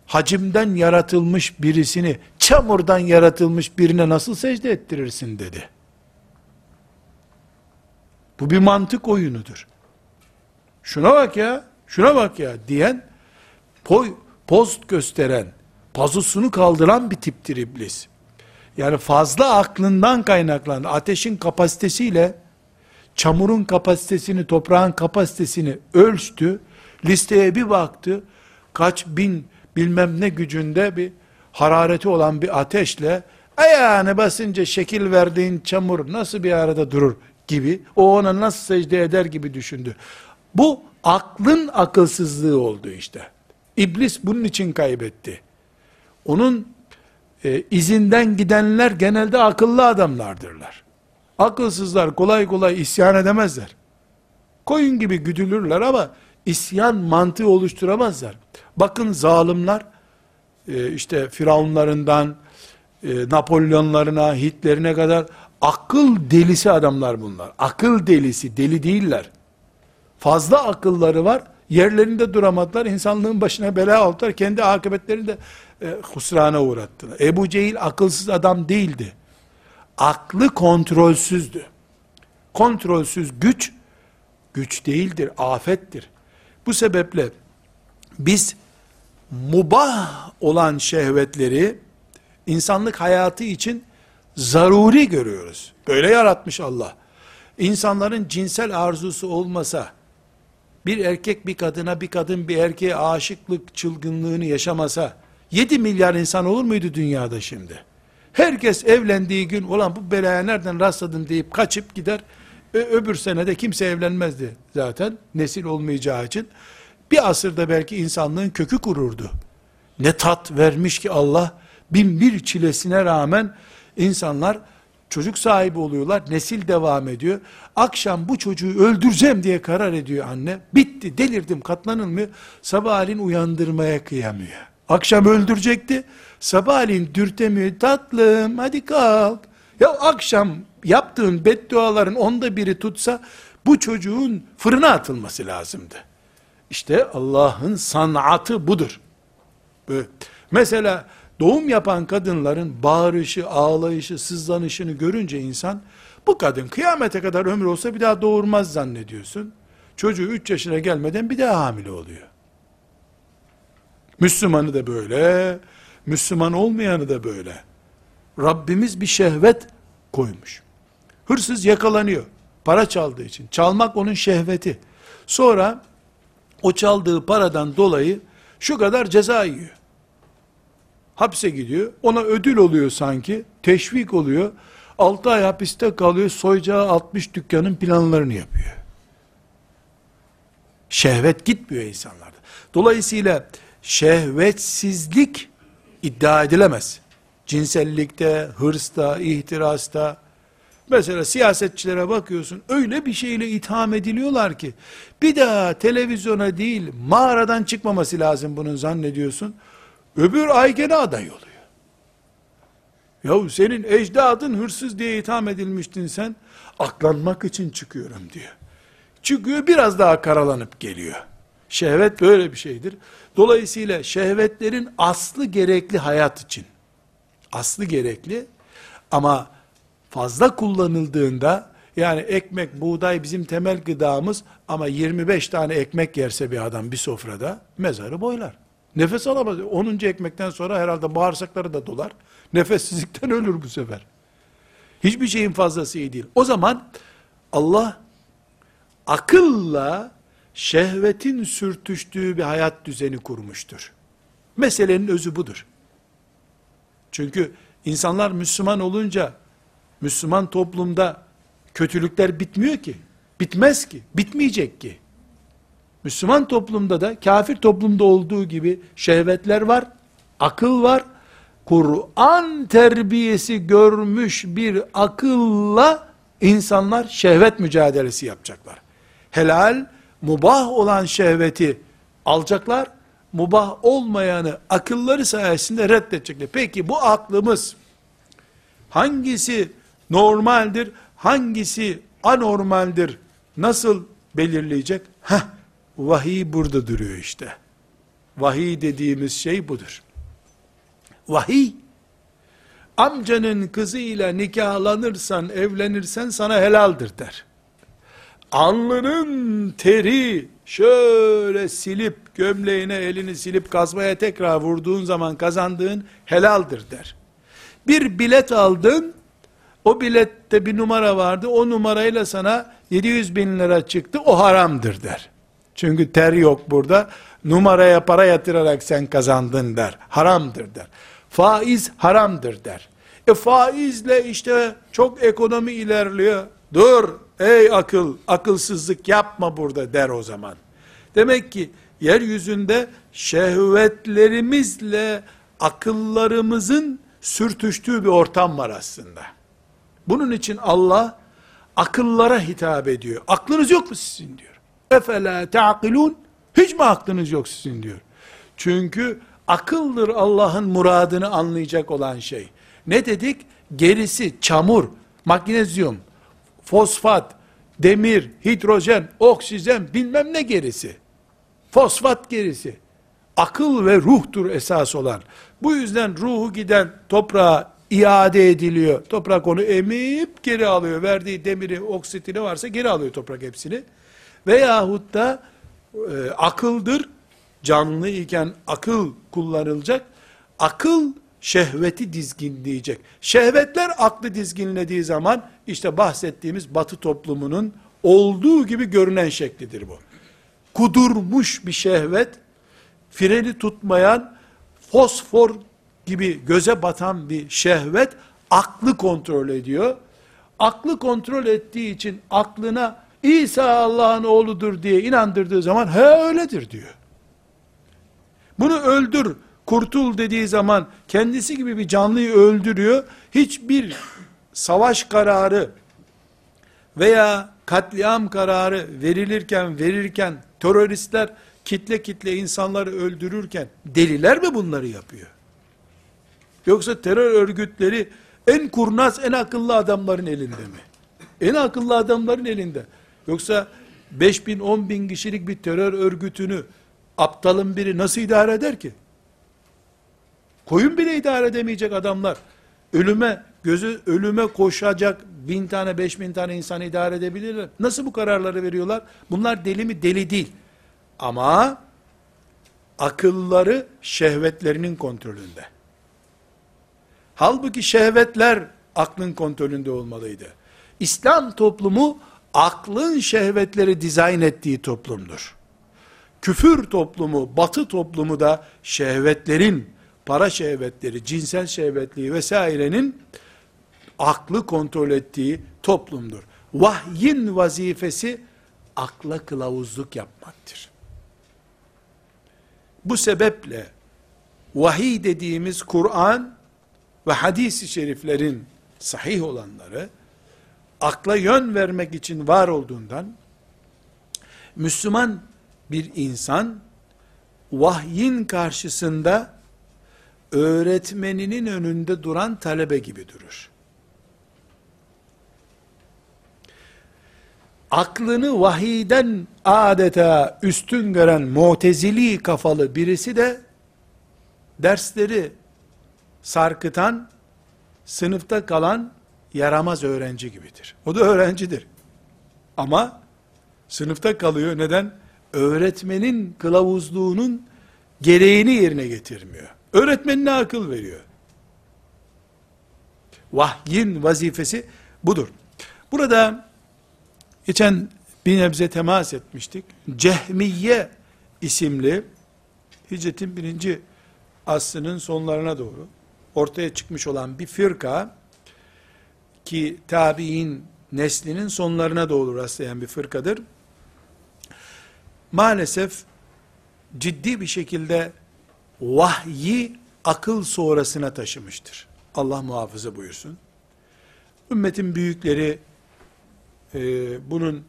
hacimden yaratılmış birisini çamurdan yaratılmış birine nasıl secde ettirirsin dedi. Bu bir mantık oyunudur. Şuna bak ya, şuna bak ya diyen poy, post gösteren, pazusunu kaldıran bir tiptir iblis. Yani fazla aklından kaynaklandı. Ateşin kapasitesiyle çamurun kapasitesini, toprağın kapasitesini ölçtü. Listeye bir baktı. Kaç bin bilmem ne gücünde bir harareti olan bir ateşle ayağını basınca şekil verdiğin çamur nasıl bir arada durur gibi, o ona nasıl secde eder gibi düşündü. Bu aklın akılsızlığı oldu işte. İblis bunun için kaybetti. Onun e, izinden gidenler genelde akıllı adamlardırlar. Akılsızlar kolay kolay isyan edemezler. Koyun gibi güdülürler ama isyan mantığı oluşturamazlar. Bakın zalimler e, işte firavunlarından e, Napolyonlarına, Hitler'ine kadar akıl delisi adamlar bunlar. Akıl delisi, deli değiller. Fazla akılları var. Yerlerinde duramadılar. insanlığın başına bela aldılar. Kendi akıbetlerini de e, husrana uğrattılar. Ebu Cehil akılsız adam değildi. Aklı kontrolsüzdü. Kontrolsüz güç, güç değildir, afettir. Bu sebeple biz mubah olan şehvetleri insanlık hayatı için zaruri görüyoruz. Böyle yaratmış Allah. İnsanların cinsel arzusu olmasa, bir erkek bir kadına, bir kadın bir erkeğe aşıklık çılgınlığını yaşamasa, 7 milyar insan olur muydu dünyada şimdi? Herkes evlendiği gün, olan bu belaya nereden rastladım deyip kaçıp gider, öbür senede kimse evlenmezdi zaten, nesil olmayacağı için. Bir asırda belki insanlığın kökü kururdu. Ne tat vermiş ki Allah, bin bir çilesine rağmen insanlar çocuk sahibi oluyorlar, nesil devam ediyor. Akşam bu çocuğu öldüreceğim diye karar ediyor anne. Bitti, delirdim, katlanılmıyor. Sabahleyin uyandırmaya kıyamıyor. Akşam öldürecekti, sabahleyin dürtemiyor. Tatlım, hadi kalk. Ya akşam yaptığın bedduaların onda biri tutsa, bu çocuğun fırına atılması lazımdı. İşte Allah'ın sanatı budur. Mesela doğum yapan kadınların bağırışı, ağlayışı, sızlanışını görünce insan, bu kadın kıyamete kadar ömrü olsa bir daha doğurmaz zannediyorsun. Çocuğu 3 yaşına gelmeden bir daha hamile oluyor. Müslümanı da böyle, Müslüman olmayanı da böyle. Rabbimiz bir şehvet koymuş. Hırsız yakalanıyor. Para çaldığı için. Çalmak onun şehveti. Sonra o çaldığı paradan dolayı şu kadar ceza yiyor hapse gidiyor. Ona ödül oluyor sanki. Teşvik oluyor. 6 ay hapiste kalıyor. Soyacağı 60 dükkanın planlarını yapıyor. Şehvet gitmiyor insanlarda. Dolayısıyla şehvetsizlik iddia edilemez. Cinsellikte, hırsta, ihtirasta, mesela siyasetçilere bakıyorsun, öyle bir şeyle itham ediliyorlar ki, bir daha televizyona değil, mağaradan çıkmaması lazım bunun zannediyorsun. Öbür ay gene aday oluyor. Yahu senin ecdadın hırsız diye itham edilmiştin sen. Aklanmak için çıkıyorum diyor. Çıkıyor biraz daha karalanıp geliyor. Şehvet böyle bir şeydir. Dolayısıyla şehvetlerin aslı gerekli hayat için. Aslı gerekli ama fazla kullanıldığında yani ekmek, buğday bizim temel gıdamız ama 25 tane ekmek yerse bir adam bir sofrada mezarı boylar. Nefes alamaz. 10. ekmekten sonra herhalde bağırsakları da dolar. Nefessizlikten (laughs) ölür bu sefer. Hiçbir şeyin fazlası iyi değil. O zaman Allah akılla şehvetin sürtüştüğü bir hayat düzeni kurmuştur. Meselenin özü budur. Çünkü insanlar Müslüman olunca Müslüman toplumda kötülükler bitmiyor ki. Bitmez ki. Bitmeyecek ki. Müslüman toplumda da kafir toplumda olduğu gibi şehvetler var, akıl var. Kur'an terbiyesi görmüş bir akılla insanlar şehvet mücadelesi yapacaklar. Helal, mubah olan şehveti alacaklar, mubah olmayanı akılları sayesinde reddedecekler. Peki bu aklımız hangisi normaldir, hangisi anormaldir, nasıl belirleyecek? Heh, Vahiy burada duruyor işte. Vahiy dediğimiz şey budur. Vahiy, amcanın kızıyla nikahlanırsan, evlenirsen sana helaldir der. Alnının teri şöyle silip, gömleğine elini silip kazmaya tekrar vurduğun zaman kazandığın helaldir der. Bir bilet aldın, o bilette bir numara vardı, o numarayla sana 700 bin lira çıktı, o haramdır der. Çünkü ter yok burada, numaraya para yatırarak sen kazandın der. Haramdır der. Faiz haramdır der. E faizle işte çok ekonomi ilerliyor. Dur ey akıl, akılsızlık yapma burada der o zaman. Demek ki yeryüzünde şehvetlerimizle akıllarımızın sürtüştüğü bir ortam var aslında. Bunun için Allah akıllara hitap ediyor. Aklınız yok mu sizin diyor. Efela ta'kilun hiç mi aklınız yok sizin diyor. Çünkü akıldır Allah'ın muradını anlayacak olan şey. Ne dedik? Gerisi çamur, magnezyum, fosfat, demir, hidrojen, oksijen bilmem ne gerisi. Fosfat gerisi. Akıl ve ruhtur esas olan. Bu yüzden ruhu giden toprağa iade ediliyor. Toprak onu emip geri alıyor. Verdiği demiri, oksitini varsa geri alıyor toprak hepsini. Veyahut da e, akıldır. Canlı iken akıl kullanılacak. Akıl şehveti dizginleyecek. Şehvetler aklı dizginlediği zaman işte bahsettiğimiz batı toplumunun olduğu gibi görünen şeklidir bu. Kudurmuş bir şehvet, freni tutmayan, fosfor gibi göze batan bir şehvet, aklı kontrol ediyor. Aklı kontrol ettiği için aklına İsa Allah'ın oğludur diye inandırdığı zaman he öyledir diyor. Bunu öldür, kurtul dediği zaman kendisi gibi bir canlıyı öldürüyor. Hiçbir savaş kararı veya katliam kararı verilirken verirken teröristler kitle kitle insanları öldürürken deliler mi bunları yapıyor? Yoksa terör örgütleri en kurnaz, en akıllı adamların elinde mi? En akıllı adamların elinde. Yoksa 5 bin, 10 bin kişilik bir terör örgütünü aptalın biri nasıl idare eder ki? Koyun bile idare edemeyecek adamlar. Ölüme, gözü ölüme koşacak bin tane, beş bin tane insan idare edebilirler. Nasıl bu kararları veriyorlar? Bunlar deli mi? Deli değil. Ama akılları şehvetlerinin kontrolünde. Halbuki şehvetler aklın kontrolünde olmalıydı. İslam toplumu aklın şehvetleri dizayn ettiği toplumdur. Küfür toplumu, batı toplumu da şehvetlerin, para şehvetleri, cinsel şehvetliği vesairenin aklı kontrol ettiği toplumdur. Vahyin vazifesi akla kılavuzluk yapmaktır. Bu sebeple vahiy dediğimiz Kur'an ve hadis-i şeriflerin sahih olanları akla yön vermek için var olduğundan Müslüman bir insan vahyin karşısında öğretmeninin önünde duran talebe gibi durur. Aklını vahiyden adeta üstün gören mutezili kafalı birisi de dersleri sarkıtan, sınıfta kalan yaramaz öğrenci gibidir. O da öğrencidir. Ama sınıfta kalıyor. Neden? Öğretmenin kılavuzluğunun gereğini yerine getirmiyor. Öğretmenine akıl veriyor. Vahyin vazifesi budur. Burada geçen bir nebze temas etmiştik. Cehmiye isimli hicretin birinci asrının sonlarına doğru ortaya çıkmış olan bir firka ki tabi'in neslinin sonlarına doğru rastlayan bir fırkadır. Maalesef ciddi bir şekilde vahyi akıl sonrasına taşımıştır. Allah muhafaza buyursun. Ümmetin büyükleri e, bunun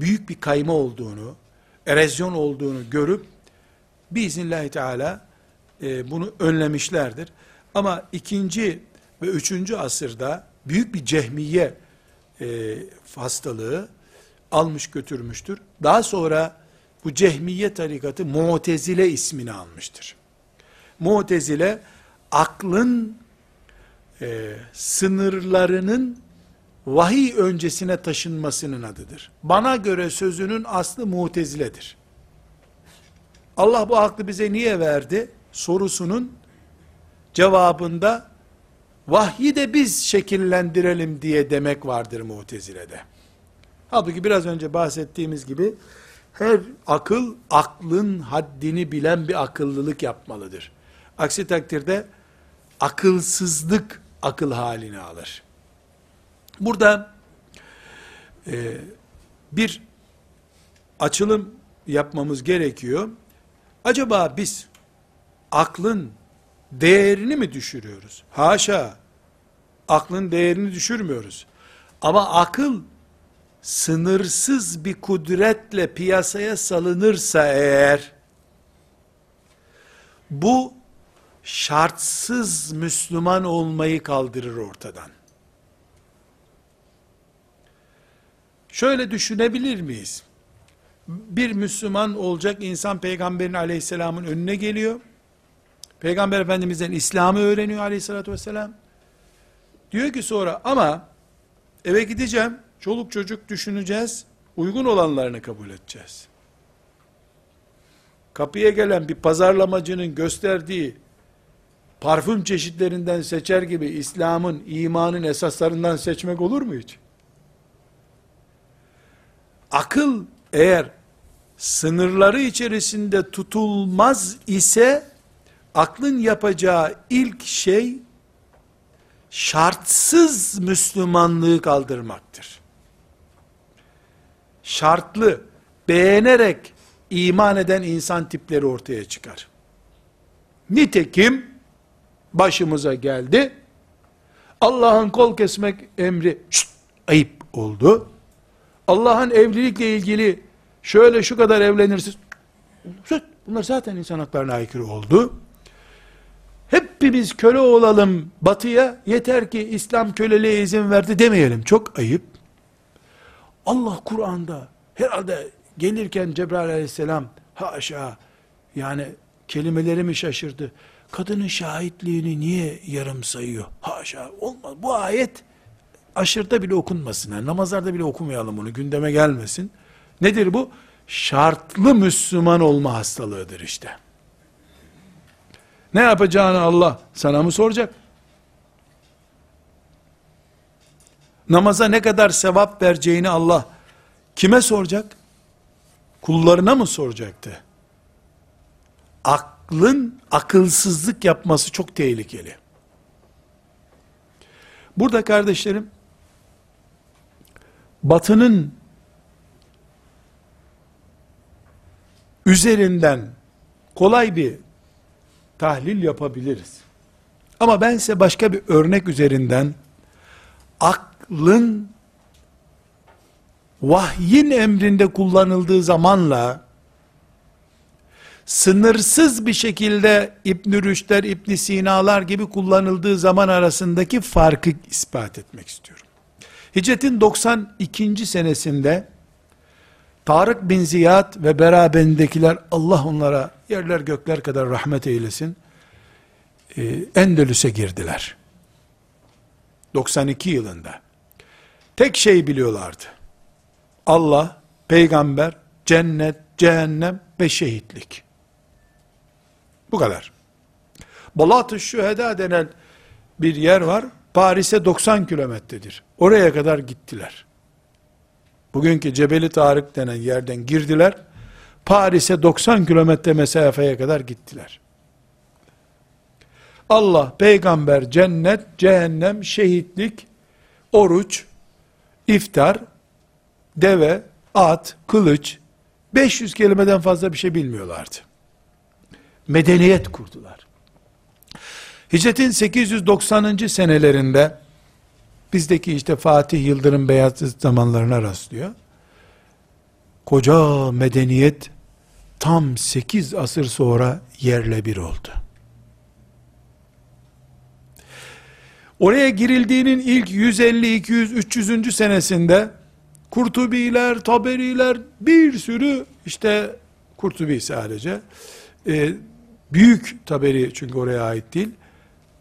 büyük bir kayma olduğunu, erozyon olduğunu görüp biiznillahü teala e, bunu önlemişlerdir. Ama ikinci ve üçüncü asırda büyük bir cehmiye e, hastalığı almış götürmüştür. Daha sonra bu cehmiye tarikatı Mu'tezile ismini almıştır. Mu'tezile aklın e, sınırlarının vahiy öncesine taşınmasının adıdır. Bana göre sözünün aslı muteziledir. Allah bu aklı bize niye verdi? Sorusunun cevabında vahyi de biz şekillendirelim diye demek vardır mutezilede. Halbuki biraz önce bahsettiğimiz gibi her akıl aklın haddini bilen bir akıllılık yapmalıdır. Aksi takdirde akılsızlık akıl halini alır. Burada e, bir açılım yapmamız gerekiyor. Acaba biz aklın değerini mi düşürüyoruz? Haşa. Aklın değerini düşürmüyoruz. Ama akıl sınırsız bir kudretle piyasaya salınırsa eğer bu şartsız Müslüman olmayı kaldırır ortadan. Şöyle düşünebilir miyiz? Bir Müslüman olacak insan peygamberin aleyhisselamın önüne geliyor. Peygamber efendimizden İslam'ı öğreniyor aleyhissalatü vesselam. Diyor ki sonra ama eve gideceğim, çoluk çocuk düşüneceğiz, uygun olanlarını kabul edeceğiz. Kapıya gelen bir pazarlamacının gösterdiği parfüm çeşitlerinden seçer gibi İslam'ın, imanın esaslarından seçmek olur mu hiç? Akıl eğer sınırları içerisinde tutulmaz ise aklın yapacağı ilk şey şartsız Müslümanlığı kaldırmaktır. Şartlı, beğenerek iman eden insan tipleri ortaya çıkar. Nitekim başımıza geldi. Allah'ın kol kesmek emri şşt, ayıp oldu. Allah'ın evlilikle ilgili şöyle şu kadar evlenirsiniz. Bunlar zaten insan haklarına aykırı oldu. Hepimiz köle olalım batıya yeter ki İslam köleliğe izin verdi demeyelim. Çok ayıp. Allah Kur'an'da herhalde gelirken Cebrail aleyhisselam haşa yani kelimeleri mi şaşırdı? Kadının şahitliğini niye yarım sayıyor? Haşa olmaz. Bu ayet aşırıda bile okunmasın. Yani namazlarda bile okumayalım bunu. Gündeme gelmesin. Nedir bu? Şartlı Müslüman olma hastalığıdır işte. Ne yapacağını Allah sana mı soracak? Namaza ne kadar sevap vereceğini Allah kime soracak? Kullarına mı soracaktı? Aklın akılsızlık yapması çok tehlikeli. Burada kardeşlerim, batının üzerinden kolay bir tahlil yapabiliriz. Ama ben size başka bir örnek üzerinden aklın vahyin emrinde kullanıldığı zamanla sınırsız bir şekilde İbn Rüşder, İbn Sina'lar gibi kullanıldığı zaman arasındaki farkı ispat etmek istiyorum. Hicretin 92. senesinde Tarık bin Ziyad ve berabendekiler Allah onlara yerler gökler kadar rahmet eylesin. E, Endülüs'e girdiler. 92 yılında. Tek şey biliyorlardı. Allah, peygamber, cennet, cehennem ve şehitlik. Bu kadar. Balat-ı Şüheda denen bir yer var. Paris'e 90 kilometredir. Oraya kadar gittiler. Bugünkü Cebeli Tarık denen yerden girdiler. Paris'e 90 kilometre mesafeye kadar gittiler. Allah, peygamber, cennet, cehennem, şehitlik, oruç, iftar, deve, at, kılıç, 500 kelimeden fazla bir şey bilmiyorlardı. Medeniyet kurdular. Hicretin 890. senelerinde bizdeki işte Fatih Yıldırım Beyazıt zamanlarına rastlıyor. Koca medeniyet tam 8 asır sonra yerle bir oldu. Oraya girildiğinin ilk 150, 200, 300. senesinde Kurtubiler, Taberiler bir sürü işte Kurtubi sadece e, büyük Taberi çünkü oraya ait değil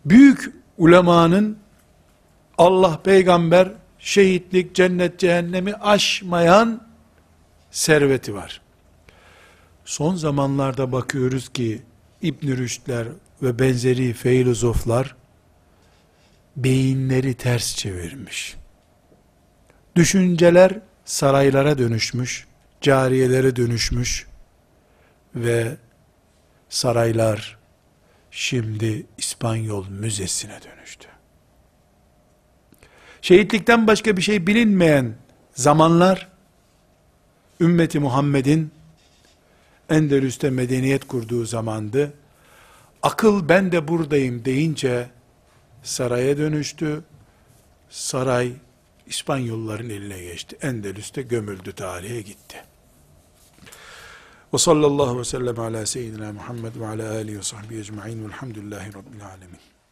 büyük ulemanın Allah peygamber şehitlik cennet cehennemi aşmayan serveti var. Son zamanlarda bakıyoruz ki İbn Rüşdler ve benzeri filozoflar beyinleri ters çevirmiş. Düşünceler saraylara dönüşmüş, cariyelere dönüşmüş ve saraylar şimdi İspanyol Müzesi'ne dönüştü. Şehitlikten başka bir şey bilinmeyen zamanlar ümmeti Muhammed'in Endülüs'te medeniyet kurduğu zamandı. Akıl ben de buradayım deyince saraya dönüştü. Saray İspanyolların eline geçti. Endülüs'te gömüldü tarihe gitti. Ve sallallahu ve sellem ala seyyidina Muhammed ve ala alihi ve sahbihi ecma'in velhamdülillahi rabbil alemin.